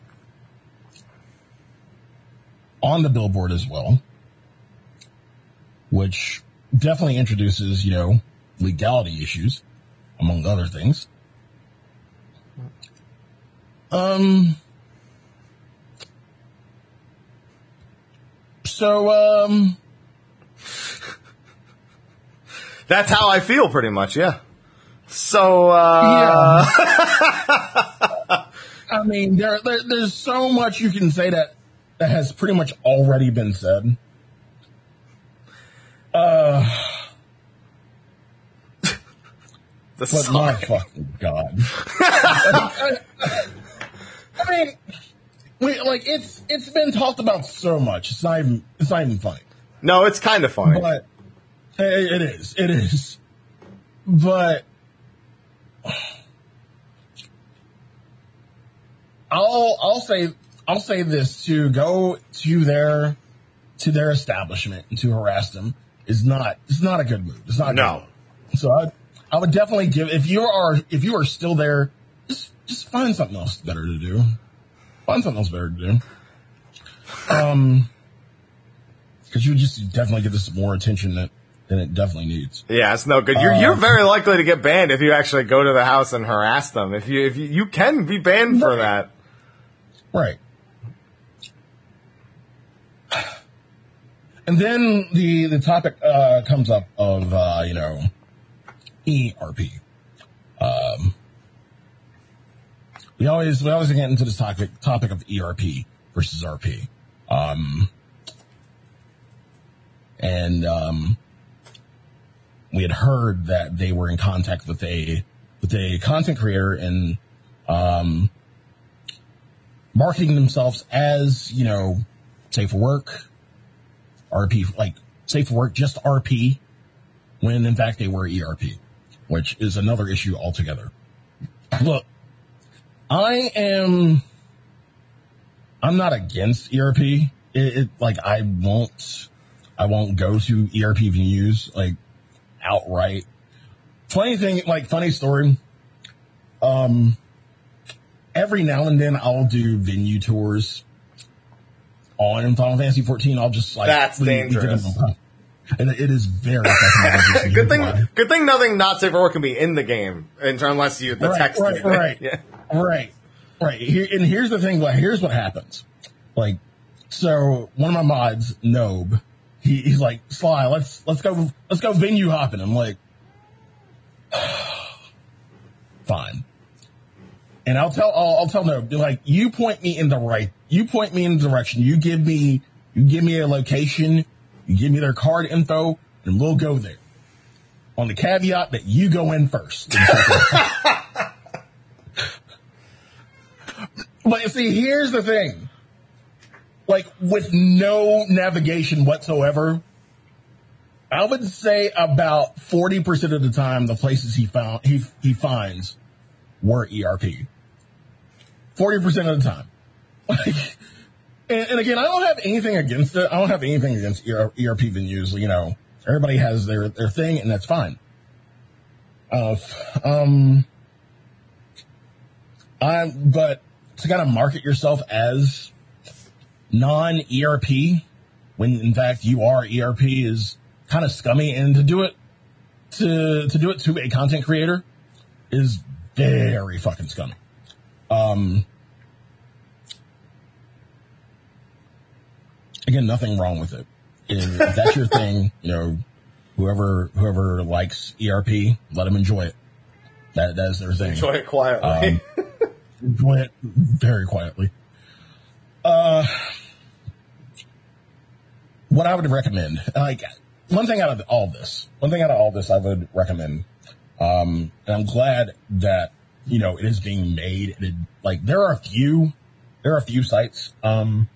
on the billboard as well, which definitely introduces, you know, legality issues, among other things. Um, so, um, That's how I feel pretty much, yeah. So, uh, (laughs) I mean, there, there, there's so much you can say that, that has pretty much already been said. Uh, (laughs) but my fucking god. I, mean, we, like, it's, it's been talked about so much. It's not even, it's not even funny. no, it's kind of funny. But it it is, it is. But (sighs) I'll I'll say I'll say this to go to their to their establishment and to harass them is not it's not a good move. It's not No. So I I would definitely give if you are if you are still there, just just find something else better to do. Find something else better to do. Um, because you would just definitely give this more attention that it definitely needs. Yeah, it's no good. You're, um, you're uh, very likely to get banned if you actually go to the house and harass them. If you if you, you can be banned right. for that. Right. And then the the topic uh, comes up of uh, you know ERP. Um, we always we always get into this topic topic of ERP versus RP. Um, and um, we had heard that they were in contact with a with a content creator and um, marketing themselves as you know safe for work, RP like safe for work, just RP, when in fact they were ERP, which is another issue altogether. Look, I am. I'm not against ERP. It, it, like I won't, I won't go to ERP venues like outright. Funny thing, like funny story. Um, every now and then I'll do venue tours on Final Fantasy 14. I'll just like That's we- we dangerous. on- And it is very (laughs) good thing. Good thing nothing not safe for work can be in the game, unless you the right, text. right, right, (laughs) Yeah. right, right. Here, and here's the thing. Like, here's what happens. Like, so one of my mods, Nob, he, he's like, Sly, let's let's go let's go venue hopping. I'm like, (sighs) fine. And I'll tell I'll, I'll tell be like, you point me in the right, you point me in the direction. You give me you give me a location, you give me their card info, and we'll go there. On the caveat that you go in first. (laughs) But you see, here's the thing. Like with no navigation whatsoever, I would say about 40% of the time the places he found he he finds were ERP. 40% of the time. Like and, and again, I don't have anything against it. I don't have anything against ER, ERP venues, you know. Everybody has their their thing and that's fine. Uh, um I, but to kind of market yourself as non ERP when in fact you are ERP is kind of scummy and to do it to to do it to a content creator is very fucking scummy. Um again nothing wrong with it. If that's your thing, you know, whoever whoever likes ERP, let them enjoy it. That that is their thing Enjoy it quietly. Um, enjoy it very quietly. Uh, what I would recommend, like one thing out of all this, one thing out of all this, I would recommend. Um, and I'm glad that you know it is being made. It, like there are a few, there are a few sites. Um,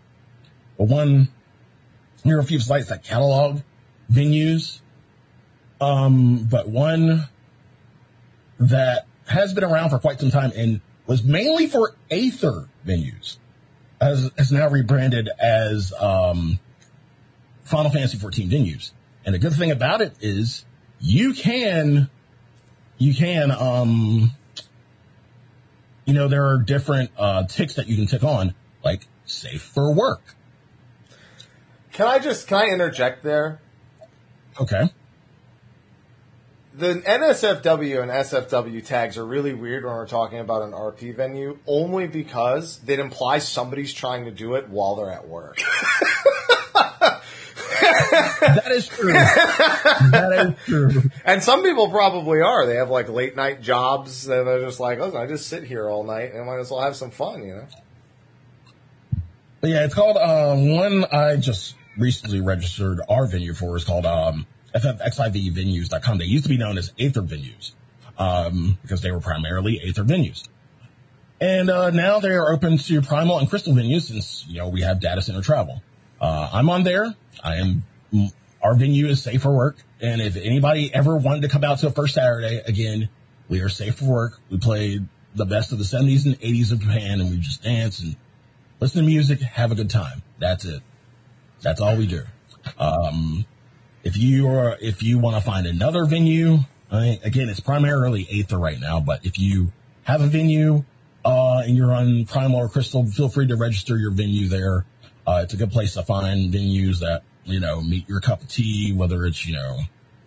but one, there are a few sites that catalog venues. Um, but one that has been around for quite some time and was mainly for Aether venues, as has now rebranded as um, Final Fantasy 14 venues. And the good thing about it is you can, you can, um, you know, there are different uh, ticks that you can tick on, like safe for work. can I just can I interject there? Okay. The NSFW and SFW tags are really weird when we're talking about an RP venue, only because it implies somebody's trying to do it while they're at work. (laughs) That is true. that is true. And some people probably are. They have like late night jobs, and they're just like, "Listen, I just sit here all night, and I might as well have some fun," you know. Yeah, it's called um, one I just recently registered our venue for is called um, ffxivvenues.com. They used to be known as Aether Venues um, because they were primarily Aether venues. And uh, now they are open to Primal and Crystal venues since, you know, we have data center travel. Uh, I'm on there. I am, our venue is safe for work. And if anybody ever wanted to come out to a first Saturday, again, we are safe for work. We play the best of the 70s and 80s of Japan and we just dance and listen to music, have a good time. That's it. That's all we do. Um, if you are, if you want to find another venue, I, again, it's primarily Aether right now, but if you have a venue, uh, and you're on Primal or Crystal, feel free to register your venue there. Uh, it's a good place to find venues that, you know, meet your cup of tea, whether it's, you know,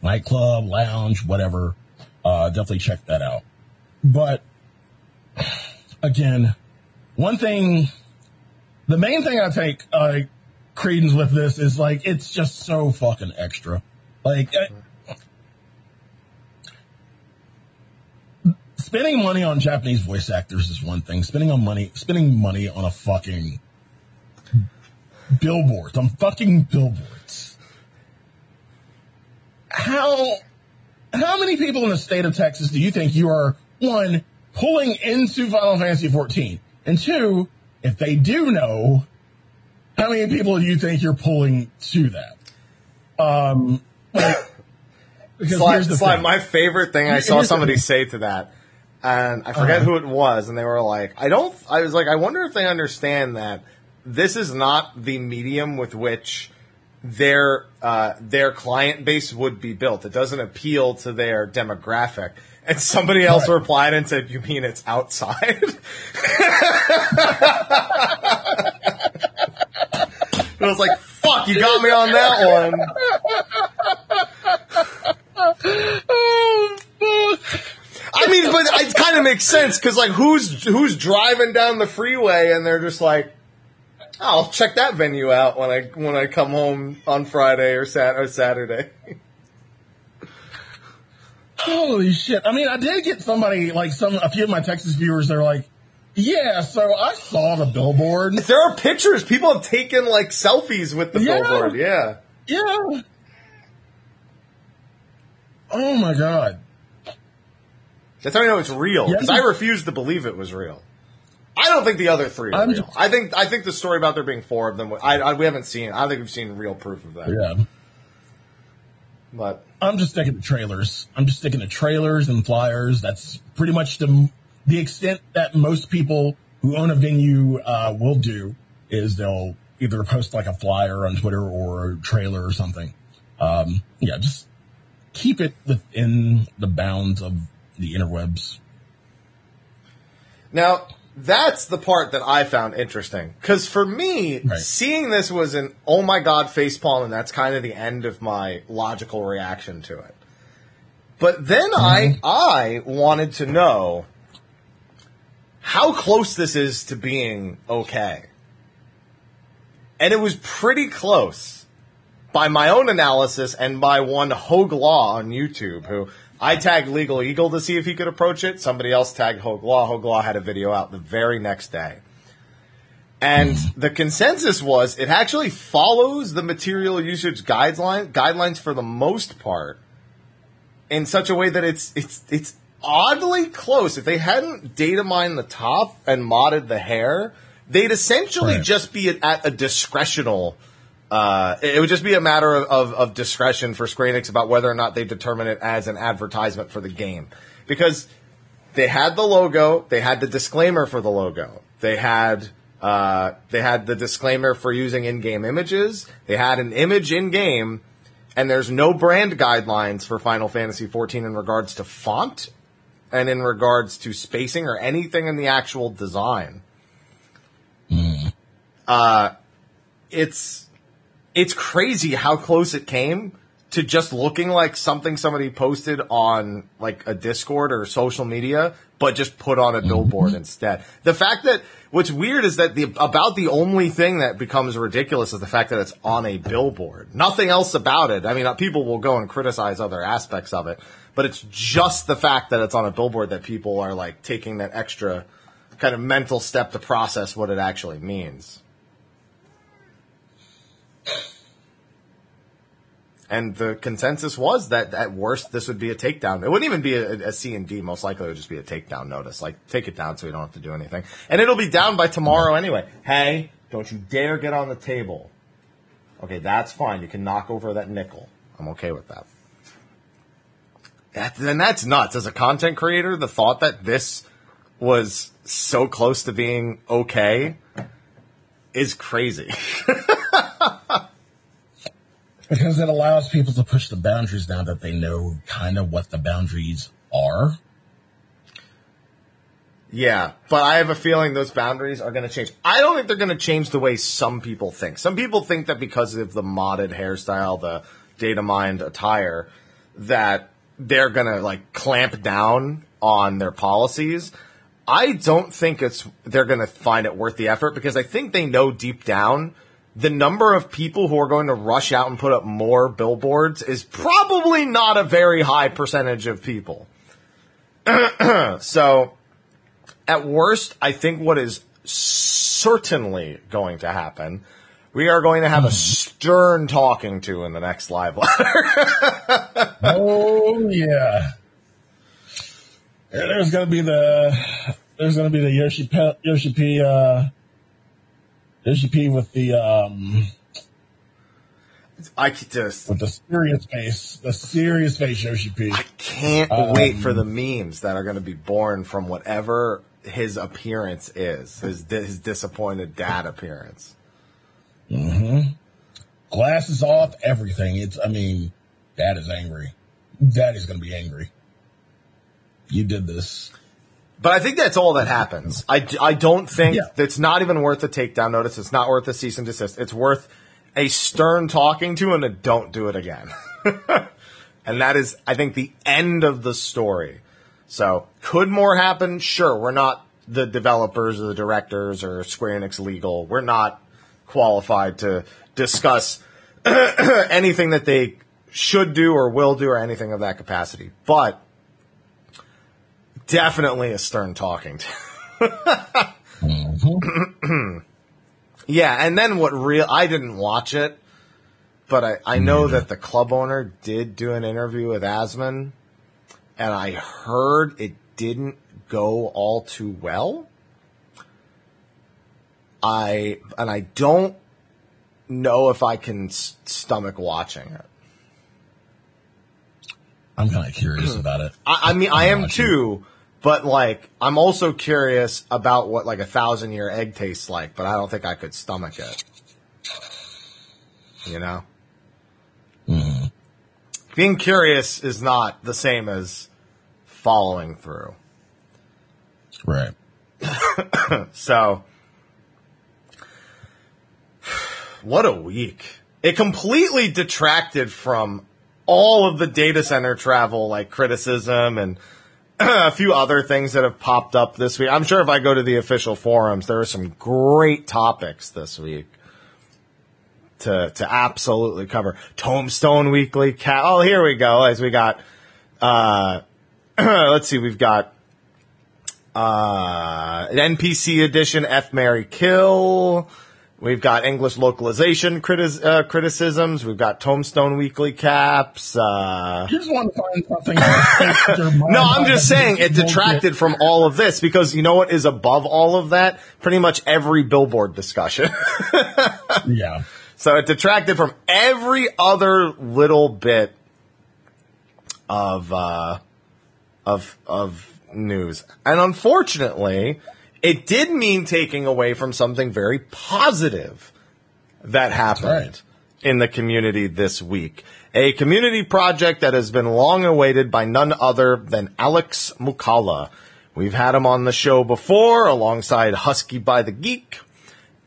nightclub, lounge, whatever. Uh, definitely check that out. But again, one thing the main thing I take uh, credence with this is like it's just so fucking extra. Like, uh, spending money on Japanese voice actors is one thing. Spending on money, spending money on a fucking billboard, on fucking billboards. How, how many people in the state of Texas do you think you are, one, pulling into Final Fantasy 14? And two, if they do know, how many people do you think you're pulling to that? Um, like, (coughs) because Sly, here's the Sly, thing. my favorite thing I saw Here's somebody say to that, and I forget Uh-huh. who it was, and they were like, I don't, I was like, I wonder if they understand that this is not the medium with which their, uh, their client base would be built. It doesn't appeal to their demographic. And somebody else Right. replied and said, you mean it's outside? (laughs) I was like, fuck, you got me on that one. Oh, fuck. I mean, but it kind of makes sense because like who's who's driving down the freeway and they're just like, I'll check that venue out when I when I come home on Friday or Sat or Saturday. (laughs) Holy shit. I mean, I did get somebody, like some, a few of my Texas viewers, they're like, yeah, so I saw the billboard. There are pictures. People have taken like selfies with the Yeah. billboard. Yeah. Yeah. Oh my god. That's how you know it's real. Yeah. Because I refuse to believe it was real. I don't think the other three are I'm real. just- I think I think the story about there being four of them. I, I we haven't seen. I don't think we've seen real proof of that. Yeah. But I'm just sticking to trailers. I'm just sticking to trailers and flyers. That's pretty much the the extent that most people who own a venue uh, will do is they'll either post like a flyer on Twitter or a trailer or something. Um, yeah, just keep it within the bounds of the interwebs. Now, that's the part that I found interesting. Because for me, Right. seeing this was an oh my god facepalm, and that's kind of the end of my logical reaction to it. But then I mm-hmm. I wanted to know how close this is to being okay. And it was pretty close by my own analysis and by one Hoeg Law on YouTube, who I tagged Legal Eagle to see if he could approach it. Somebody else tagged Hoeg Law. Hoeg Law had a video out the very next day. And the consensus was it actually follows the material usage guideline, guidelines for the most part in such a way that it's it's it's oddly close. If they hadn't data mined the top and modded the hair, they'd essentially Right. just be at, at a discretional. Uh, it would just be a matter of, of, of discretion for Square Enix about whether or not they determine it as an advertisement for the game, because they had the logo, they had the disclaimer for the logo, they had uh, they had the disclaimer for using in-game images, they had an image in-game, and there's no brand guidelines for Final Fantasy XIV in regards to font and in regards to spacing or anything in the actual design. Uh, it's it's crazy how close it came to just looking like something somebody posted on like a Discord or social media, but just put on a billboard instead. The fact that what's weird is that the about the only thing that becomes ridiculous is the fact that it's on a billboard. Nothing else about it. I mean, uh, people will go and criticize other aspects of it, but it's just the fact that it's on a billboard that people are like taking that extra kind of mental step to process what it actually means. And the consensus was that at worst this would be a takedown. It wouldn't even be a, a C and D. Most likely it would just be a takedown notice. Like take it down so we don't have to do anything. And it'll be down by tomorrow anyway. Hey, don't you dare get on the table. Okay, that's fine. You can knock over that nickel. I'm okay with that. That then that's nuts. As a content creator, the thought that this was so close to being okay is crazy. (laughs) Because it allows people to push the boundaries now that they know kind of what the boundaries are. Yeah, but I have a feeling those boundaries are going to change. I don't think they're going to change the way some people think. Some people think that because of the modded hairstyle, the data mined attire, that they're going to like clamp down on their policies. I don't think it's they're going to find it worth the effort because I think they know deep down the number of people who are going to rush out and put up more billboards is probably not a very high percentage of people. (clears throat) so, at worst, I think what is certainly going to happen, we are going to have a stern talking to in the next live letter. (laughs) oh yeah. Yeah, There's gonna be the there's gonna be the Yoshi Yoshi P uh Yoshi P with the um I could just, with the serious face the serious face Yoshi P. I can't wait for the memes that are going to be born from whatever his appearance is, his his disappointed dad appearance. Glasses off, everything. It's I mean, Dad is angry. Daddy's gonna be angry. You did this. But I think that's all that happens. I, I don't think Yeah. it's not even worth a takedown notice. It's not worth a cease and desist. It's worth a stern talking to and a don't do it again. (laughs) and that is, I think, the end of the story. So could more happen? Sure. We're not the developers or the directors or Square Enix legal. We're not qualified to discuss (clears throat) anything that they should do or will do or anything of that capacity. But definitely a stern talking to. Mm-hmm. (clears throat) yeah, and then what real I didn't watch it, but I, I know mm-hmm. that the club owner did do an interview with Asman, and I heard it didn't go all too well. I and I don't know if I can s- stomach watching it. I'm kind of curious about it. I, I mean, I am too, but like, I'm also curious about what like a thousand year egg tastes like, but I don't think I could stomach it. You know? Mm-hmm. Being curious is not the same as following through. Right. (coughs) So, what a week. It completely detracted from all of the data center travel, like criticism and (clears throat) a few other things that have popped up this week. I'm sure if I go to the official forums, there are some great topics this week to, to absolutely cover. Tomestone Weekly Cat. Oh, here we go. As we got, uh, (clears throat) let's see, we've got uh, an NPC edition, F Mary Kill. We've got English localization criti- uh, criticisms. We've got Tomestone Weekly caps. Uh, You just want to find something. that takes your mind (laughs) no, I'm just saying it detracted from all of this because you know what is above all of that? Pretty much every billboard discussion. (laughs) Yeah. So it detracted from every other little bit of uh, of of news, and unfortunately, it did mean taking away from something very positive that happened right. in the community this week. A community project that has been long awaited by none other than Alex Moukala. We've had him on the show before alongside Husky by the Geek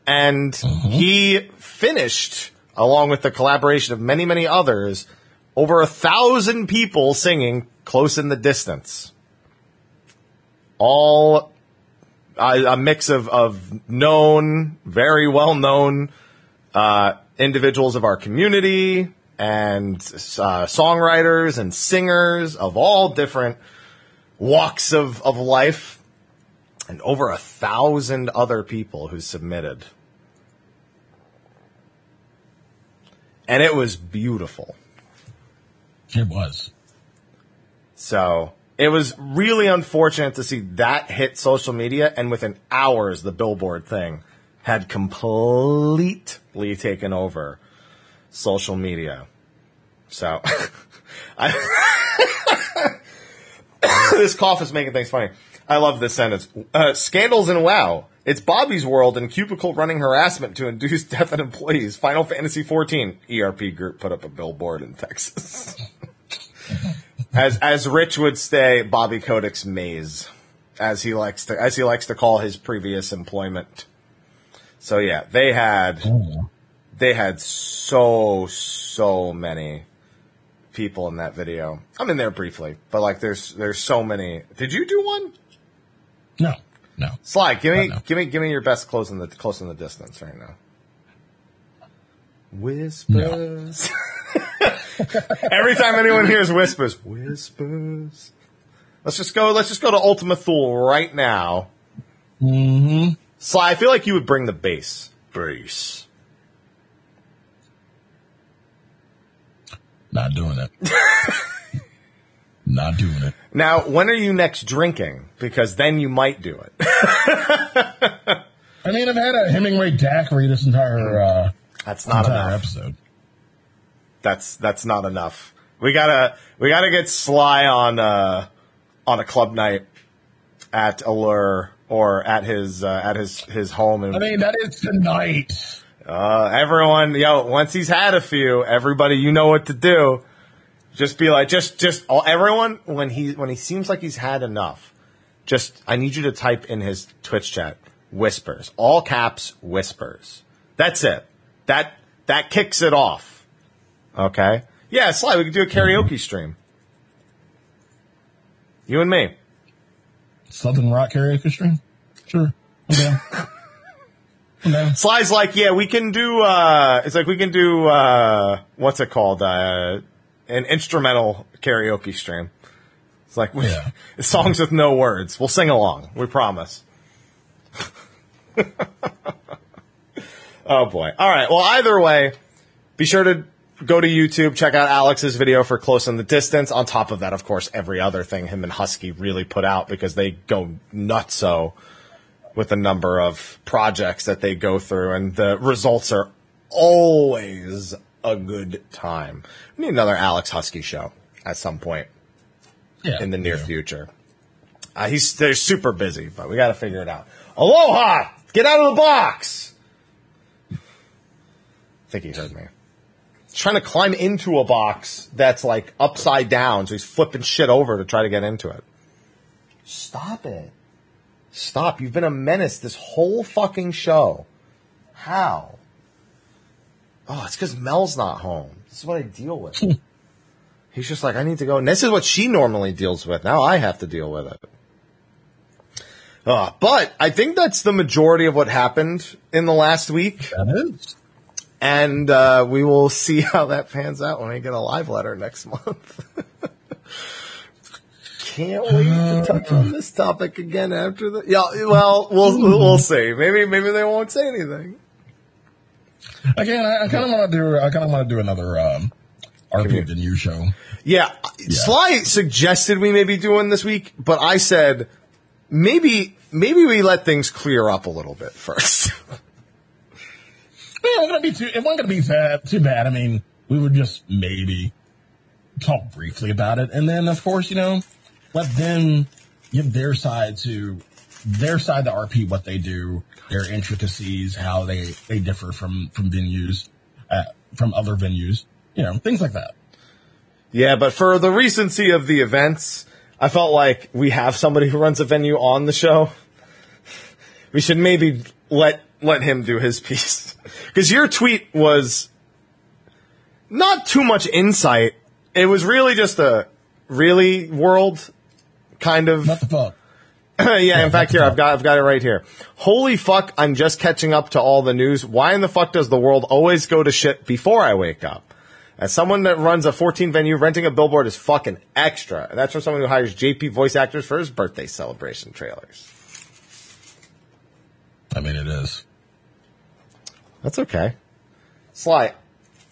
and mm-hmm. he finished along with the collaboration of many many others over a thousand people singing close in the distance all a mix of, of known very well known uh, individuals of our community and uh, songwriters and singers of all different walks of, of life and over a thousand other people who submitted. And it was beautiful. It was. So it was really unfortunate to see that hit social media, and within hours, the billboard thing had completely taken over social media. So (laughs) I, (coughs) this cough is making things funny. I love this sentence. Uh, scandals in WoW. It's Bobby's world and cubicle running harassment to induce (laughs) death in employees. Final Fantasy XIV ERP group put up a billboard in Texas. (laughs) as as Rich would say, Bobby Kotick's maze, as he likes to as he likes to call his previous employment. So yeah, they had they had so so many people in that video. I'm in there briefly, but like there's there's so many. Did you do one? No. No. Sly, give me give me give me your best close in the close in the distance right now. Whispers. (laughs) (laughs) Every time anyone hears whispers, whispers. Let's just go. Let's just go to Ultima Thule right now. Mm-hmm. Sly, I feel like you would bring the bass. Bass. Not doing it. (laughs) Not doing it. Now, when are you next drinking? Because then you might do it. (laughs) I mean, I've had a Hemingway daiquiri this entire uh, That's not entire enough. episode. That's that's not enough. We gotta we gotta get Sly on uh on a club night at Allure or at his uh, at his his home and I mean, that is tonight. Uh, everyone, yo, once he's had a few, everybody, you know what to do. Just be like, just, just, all, everyone, when he, when he seems like he's had enough, just, I need you to type in his Twitch chat, whispers, all caps, whispers. That's it. That, that kicks it off. Okay? Yeah, Sly, we could do a karaoke stream. You and me. Southern Rock karaoke stream? Sure. I'm down. (laughs) I'm down. Sly's like, yeah, we can do, uh, it's like we can do, uh, what's it called? Uh, an instrumental karaoke stream. It's like, we, Yeah. (laughs) songs with no words. We'll sing along. We promise. (laughs) oh boy. All right. Well, either way, be sure to go to YouTube, check out Alex's video for Close in the Distance. On top of that, of course, every other thing him and Husky really put out because they go nutso with the number of projects that they go through, and the results are always a good time. We need another Alex Husky show at some point Yeah. in the near yeah. future. Uh, he's they're super busy, but we got to figure it out. Aloha! Get out of the box! I think he heard me. He's trying to climb into a box that's like upside down, so he's flipping shit over to try to get into it. Stop it. Stop. You've been a menace this whole fucking show. How? Oh, it's because Mel's not home. This is what I deal with. (laughs) He's just like, I need to go. And this is what she normally deals with. Now I have to deal with it. Uh, but I think that's the majority of what happened in the last week. That is. And uh, we will see (laughs) how that pans out when we get a live letter next month. (laughs) Can't wait to touch on this topic again after the. Yeah, well, we'll we'll see. Maybe maybe they won't say anything. Again, I, I kind of want to do. I kind of want to do another um, RP venue show. Yeah, Sly suggested we maybe do one this week, but I said maybe maybe we let things clear up a little bit first. (laughs) Yeah, it gonna be too. It wasn't gonna be bad, too bad. I mean, we would just maybe talk briefly about it, and then of course, you know, let them give their side to their side to RP what they do, their intricacies, how they they differ from from venues, uh, from other venues, you know, things like that. Yeah, but for the recency of the events, I felt like we have somebody who runs a venue on the show. We should maybe let let him do his (laughs) piece. Because your tweet was not too much insight. It was really just a really world kind of What the fuck? (clears throat) yeah, in fact, here I've got I've got it right here. Holy fuck! I'm just catching up to all the news. Why in the fuck does the world always go to shit before I wake up? As someone that runs a 14 venue, renting a billboard is fucking extra. And that's from someone who hires JP voice actors for his birthday celebration trailers. I mean, it is. That's okay. Sly,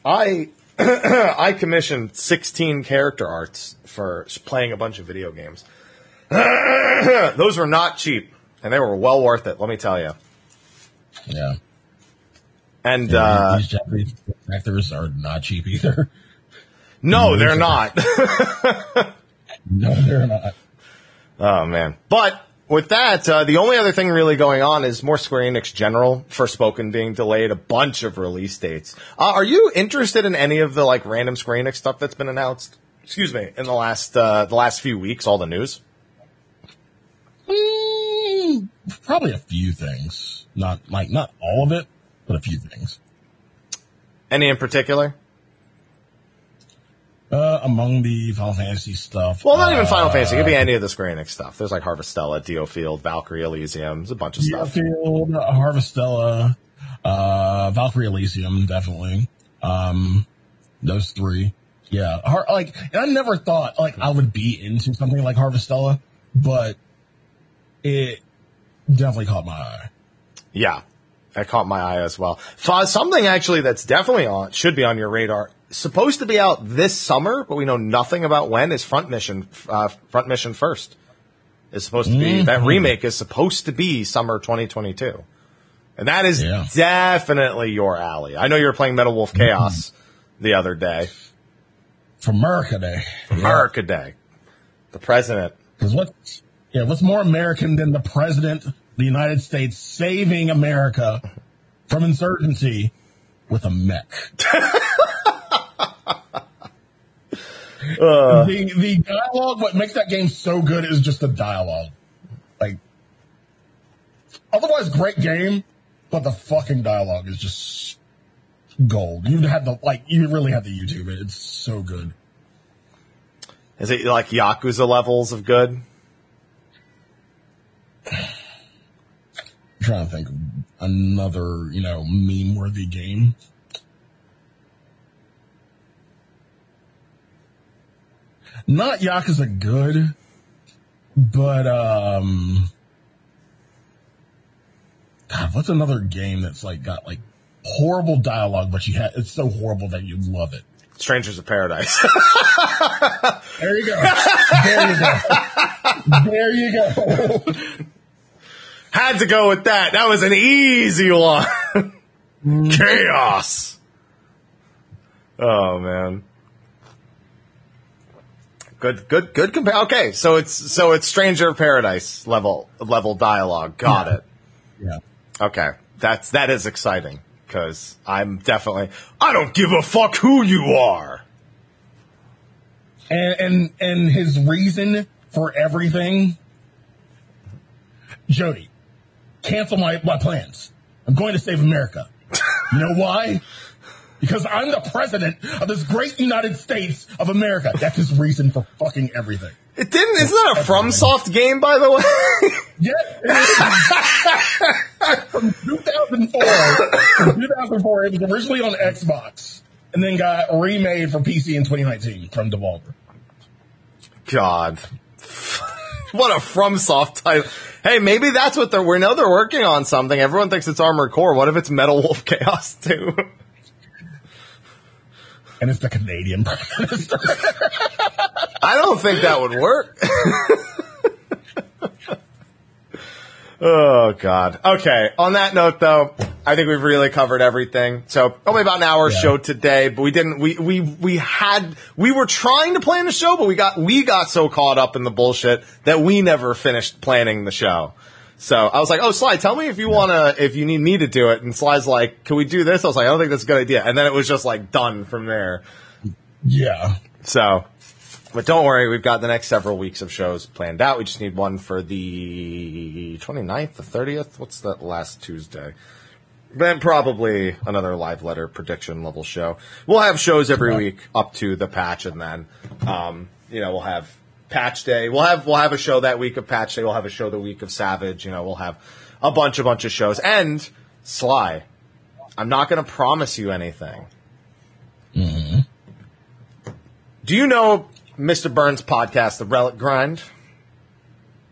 I (clears throat) I commissioned 16 character arts for playing a bunch of video games. (clears throat) Those were not cheap, and they were well worth it. Let me tell you. Yeah. And Yeah, uh, these Japanese actors are not cheap either. no, they're not. (laughs) No, they're not. oh man! But with that, uh, the only other thing really going on is more Square Enix General Forspoken being delayed, a bunch of release dates. Uh, are you interested in any of the like random Square Enix stuff that's been announced? Excuse me, in the last uh, the last few weeks, all the news. Mm, probably a few things. Not like not all of it, but a few things. Any in particular? Uh, among the Final Fantasy stuff. Well, not even Final uh, Fantasy. It could be any of the Square Enix stuff. There's like Harvestella, DioField, Valkyrie Elysium. There's a bunch of stuff. Field, Harvestella, uh, Valkyrie Elysium, definitely. Um, those three. Yeah, Har- like and I never thought like I would be into something like Harvestella, but it definitely caught my eye. Yeah, that caught my eye as well. F- uh, Something actually that's definitely on should be on your radar. Supposed to be out this summer, but we know nothing about when. Is Front Mission uh, Front Mission First? Is supposed to be that mm-hmm. remake is supposed to be summer 2022, and that is Yeah. definitely your alley. I know you were playing Metal Wolf mm-hmm. Chaos the other day, For America Day. America Day. The president Because what, yeah, what's more American than the president the United States saving America from insurgency with a mech? (laughs) Uh. the the dialogue, what makes that game so good is just the dialogue. Like, otherwise, great game, but the fucking dialogue is just gold. You have had the like, you really have to YouTube it. It's so good. is it like Yakuza levels of good? (sighs) (sighs) (sighs) I'm trying to think of another, you know, meme worthy game. Not Yakuza good, but um God, what's another game that's like got like horrible dialogue, but you had it's so horrible that you love it. Strangers of Paradise. (laughs) There you go. There you go. There you go. (laughs) Had to go with that. That was an easy one. Mm. Chaos. Oh man. Good, good, good compare. Okay, so it's so it's Stranger of Paradise level level dialogue. Got Yeah. it. yeah. Okay, that's that is exciting because I'm definitely I don't give a fuck who you are. and and and his reason for everything jody cancel my, my plans i'm going to save america you know why because i'm the president of this great united states of america that's his reason for fucking everything It didn't. Isn't that a FromSoft game, by the way? (laughs) yeah (laughs) from 2004 from 2004 it was originally on xbox and then got remade for pc in 2019 from devolver God. what a FromSoft title. Hey, maybe that's what they're, we know they're working on something. Everyone thinks it's Armored Core. What if it's Metal Wolf Chaos (laughs) too? and it's the canadian prime minister I don't think that would work. (laughs) oh God. Okay. On that note though, I think we've really covered everything. So only about an hour Yeah. show today, but we didn't, we, we, we had, we were trying to plan the show, but we got, we got so caught up in the bullshit that we never finished planning the show. So I was like, "Oh, Sly, tell me if you wanna, if you need me to do it." And Sly's like, "Can we do this?" I was like, "I don't think that's a good idea." And then it was just like done from there. yeah So, but don't worry, we've got the next several weeks of shows planned out. We just need one for the 29th, the 30th. What's that last Tuesday? Then probably another live letter prediction level show. We'll have shows every week up to the patch, and then, um, you know, we'll have patch day. We'll have we'll have a show that week of patch day. We'll have a show the week of Savage. You know, we'll have a bunch, a bunch of shows. And Sly, I'm not going to promise you anything. Do you know Mr. Burns' podcast, The Relic Grind?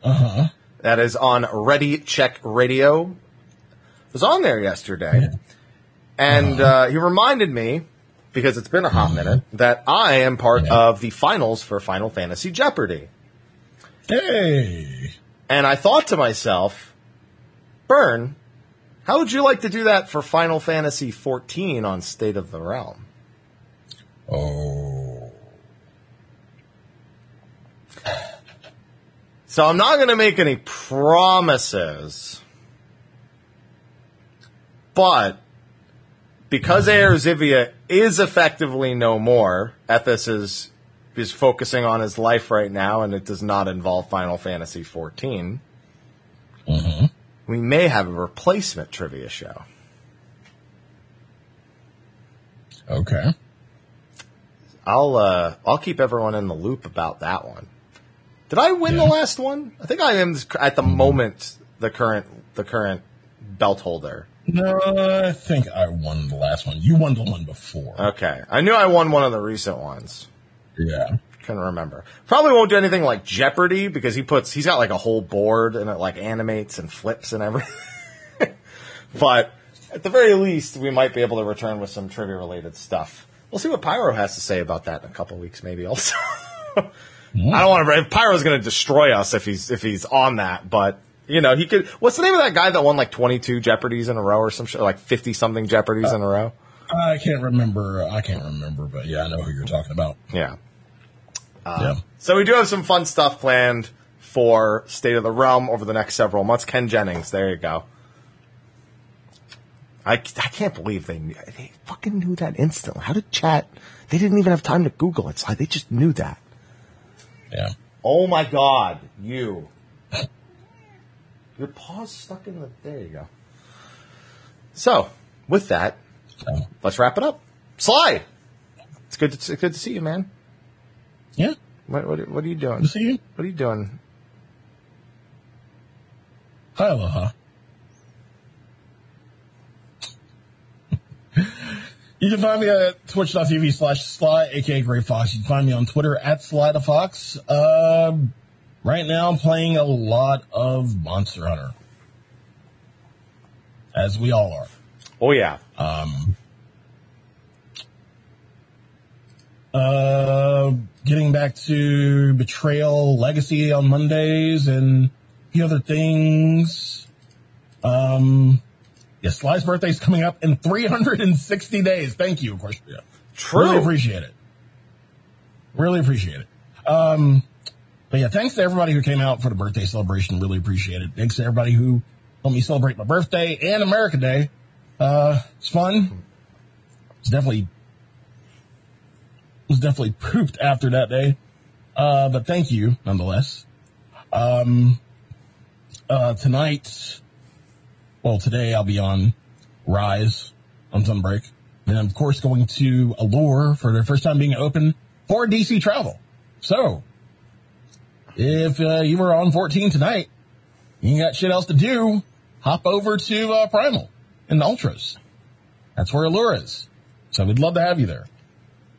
uh-huh That is on Ready Check Radio. It was on there yesterday. And uh, he reminded me, because it's been a hot minute, that I am part Yeah. of the finals for Final Fantasy Jeopardy. Hey. And I thought to myself, Burn, how would you like to do that for Final Fantasy 14 on State of the Realm? Oh. So I'm not going to make any promises, but because Air Zivia is effectively no more, Ethis is is focusing on his life right now, and it does not involve Final Fantasy XIV. Mm-hmm. We may have a replacement trivia show. Okay. I'll uh, I'll keep everyone in the loop about that one. Did I win the last one? I think I am at the moment the current the current belt holder. No, I think I won the last one. You won the one before. Okay. I knew I won one of the recent ones. Yeah. Couldn't remember. Probably won't do anything like Jeopardy because he puts he's got like a whole board and it like animates and flips and everything. (laughs) but at the very least, we might be able to return with some trivia related stuff. We'll see what Pyro has to say about that in a couple weeks, maybe also. (laughs) I don't want to. If Pyro's going to destroy us if he's if he's on that, but you know he could. What's the name of that guy that won like twenty two Jeopardies in a row or some shit, like fifty something Jeopardies in a row? Uh, I can't remember. I can't remember, but yeah, I know who you're talking about. Yeah. Uh, yeah. So we do have some fun stuff planned for State of the Realm over the next several months. Ken Jennings, there you go. I, I can't believe they they fucking knew that instantly. How did chat? They didn't even have time to Google it. So they just knew that. Yeah. Oh my god, you. Your paw's stuck in the. There you go. So, with that, So, let's wrap it up. Sly, it's good. To, it's good to see you, man. yeah. What, what, what are you doing? See you. What are you doing? Hi, aloha. You can find me at twitch.tv slash sly, aka Gray Fox. You can find me on Twitter at Sly the Fox. Uh, right now, I'm playing a lot of Monster Hunter. As we all are. Oh yeah. Uh, getting back to Betrayal Legacy on Mondays and a few other things. Um, yeah, Sly's birthday's coming up in 360 days. Thank you, of course. Yeah. True. Really appreciate it. Really appreciate it. Um, but yeah, thanks to everybody who came out for the birthday celebration. Really appreciate it. Thanks to everybody who helped me celebrate my birthday and America Day. Uh, it's fun. It's definitely was definitely pooped after that day. Uh, but thank you nonetheless. Um, uh, tonight, well, today I'll be on Rise on Sunbreak. And of course going to Allure for their first time being open for DC travel. So, if uh, you were on 14 tonight, you got shit else to do, hop over to uh, Primal and Ultros. That's where Allure is. So we'd love to have you there.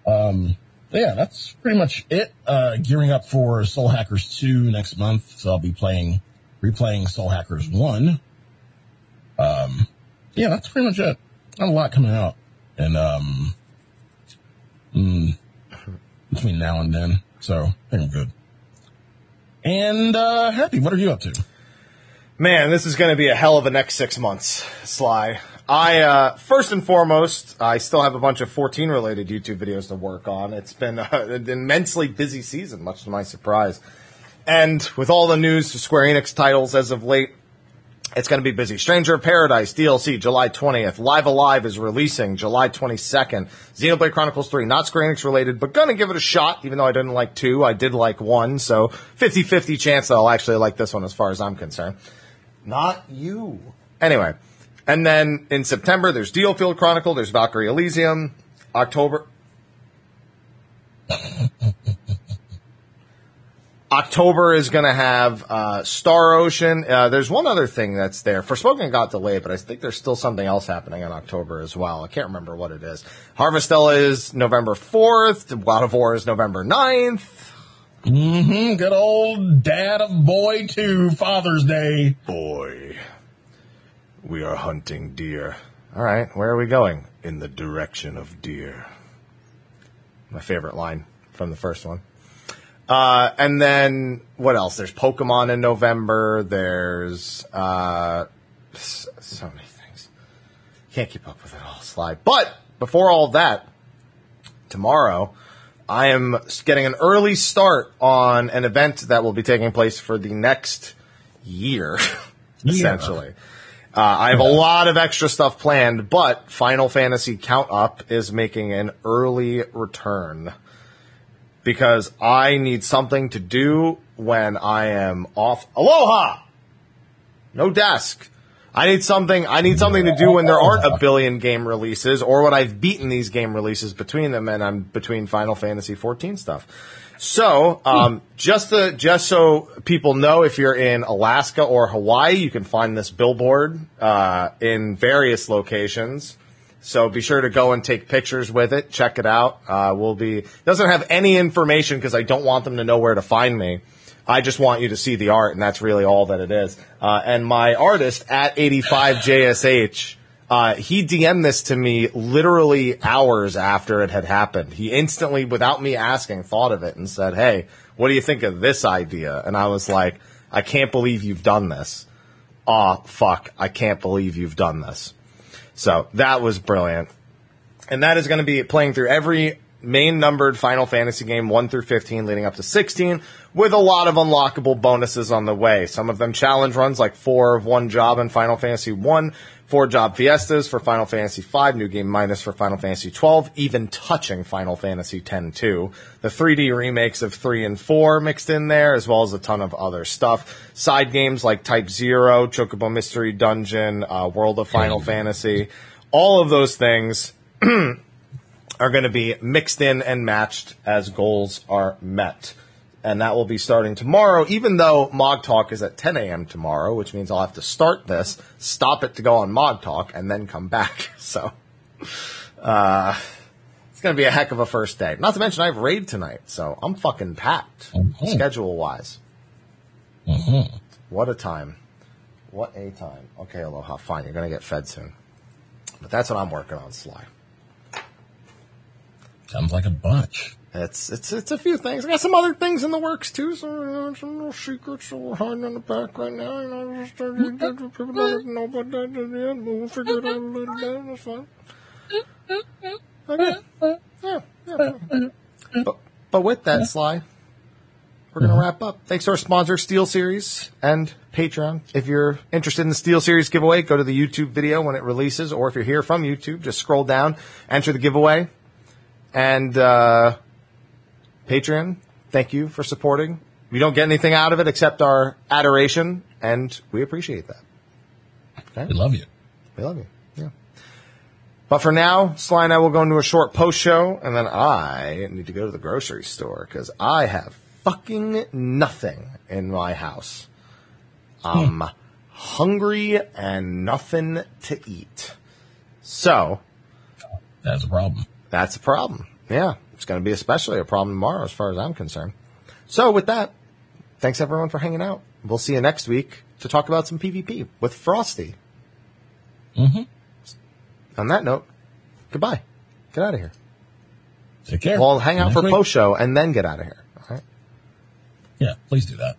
Um, yeah, that's pretty much it. Uh, gearing up for Soul Hackers 2 next month. So I'll be playing, replaying Soul Hackers 1. Um, yeah, that's pretty much it. Not a lot coming out. And, um, mm, between now and then. So I think I'm good. And, uh, happy. What are you up to? Man, this is going to be a hell of a next six months, Sly. I, uh, first and foremost, I still have a bunch of 14 related YouTube videos to work on. It's been an immensely busy season, much to my surprise. And with all the news to Square Enix titles as of late, it's going to be busy. Stranger of Paradise DLC, July 20th. Live Alive is releasing July 22nd. Xenoblade Chronicles 3, not Square Enix related, but gonna give it a shot, even though I didn't like two. I did like one, so 50-50 chance that I'll actually like this one as far as I'm concerned. Not you. Anyway, and then in September, there's DioField Chronicle, there's Valkyrie Elysium. October. October is going to have uh, Star Ocean. Uh, there's one other thing that's there. Forspoken got delayed, but I think there's still something else happening in October as well. I can't remember what it is. Harvestella is November 4th. God of War is November 9th. Mm-hmm. Good old dad of boy two Father's Day. Boy, we are hunting deer. All right, where are we going? In the direction of deer. My favorite line from the first one. Uh, and then what else? There's Pokemon in November. There's uh, so many things. Can't keep up with it all, Sly. But before all that, tomorrow I am getting an early start on an event that will be taking place for the next year, (laughs) essentially. Uh, I have a lot of extra stuff planned, but Final Fantasy Count Up is making an early return because I need something to do when I am off. Aloha! No desk. I need something. I need something to do when there aren't a billion game releases, or when I've beaten these game releases between them, and I'm between Final Fantasy 14 stuff. So, um, just to, just so people know, if you're in Alaska or Hawaii, you can find this billboard uh, in various locations. So be sure to go and take pictures with it. Check it out. Uh, we'll be doesn't have any information because I don't want them to know where to find me. I just want you to see the art, and that's really all that it is. Uh, and my artist at 85JSH, uh, he DM'd this to me literally hours after it had happened. He instantly, without me asking, thought of it and said, Hey, what do you think of this idea? And I was like, I can't believe you've done this. Aw, oh, fuck. I can't believe you've done this. So that was brilliant. And that is going to be playing through every main numbered Final Fantasy game 1 through 15 leading up to 16 with a lot of unlockable bonuses on the way. Some of them challenge runs like four of one job in Final Fantasy 1, four job fiestas for Final Fantasy V, new game minus for Final Fantasy XII, even touching Final Fantasy 10 too. The 3D remakes of 3 and 4 mixed in there as well as a ton of other stuff. Side games like Type 0, Chocobo Mystery Dungeon, uh, World of Final Fantasy, all of those things (clears throat) are going to be mixed in and matched as goals are met. And that will be starting tomorrow, even though Mog Talk is at 10 a.m. tomorrow, which means I'll have to start this, stop it to go on Mog Talk, and then come back. (laughs) So, uh, it's going to be a heck of a first day. Not to mention I have raid tonight, so I'm fucking packed, mm-hmm. schedule wise. Mm-hmm. What a time. What a time. Okay, Aloha, fine. You're going to get fed soon. But that's what I'm working on, Sly. Sounds like a bunch. It's it's it's a few things. I got some other things in the works too. So some little secrets that we're hiding in the back right now. You know, just get people don't know about that yet, but we'll figure it out a little bit. That's fine. (laughs) Okay. Yeah, yeah. But but with that, Sly, we're gonna wrap up. Thanks to our sponsor, SteelSeries and Patreon. If you're interested in the SteelSeries giveaway, go to the YouTube video when it releases, or if you're here from YouTube, just scroll down, enter the giveaway and uh, Patreon, thank you for supporting. We don't get anything out of it except our adoration, and we appreciate that. Okay? We love you. We love you. Yeah. But for now, Sly and I will go into a short post show, and then I need to go to the grocery store because I have fucking nothing in my house. I'm hmm. hungry and nothing to eat. So. That's a problem. That's a problem. Yeah. It's going to be especially a problem tomorrow as far as I'm concerned. So with that, thanks everyone for hanging out. We'll see you next week to talk about some PvP with Frosty. Mm-hmm. On that note, goodbye. Get out of here. Take care. Well, hang out for post show and then get out of here. All right. Yeah, please do that.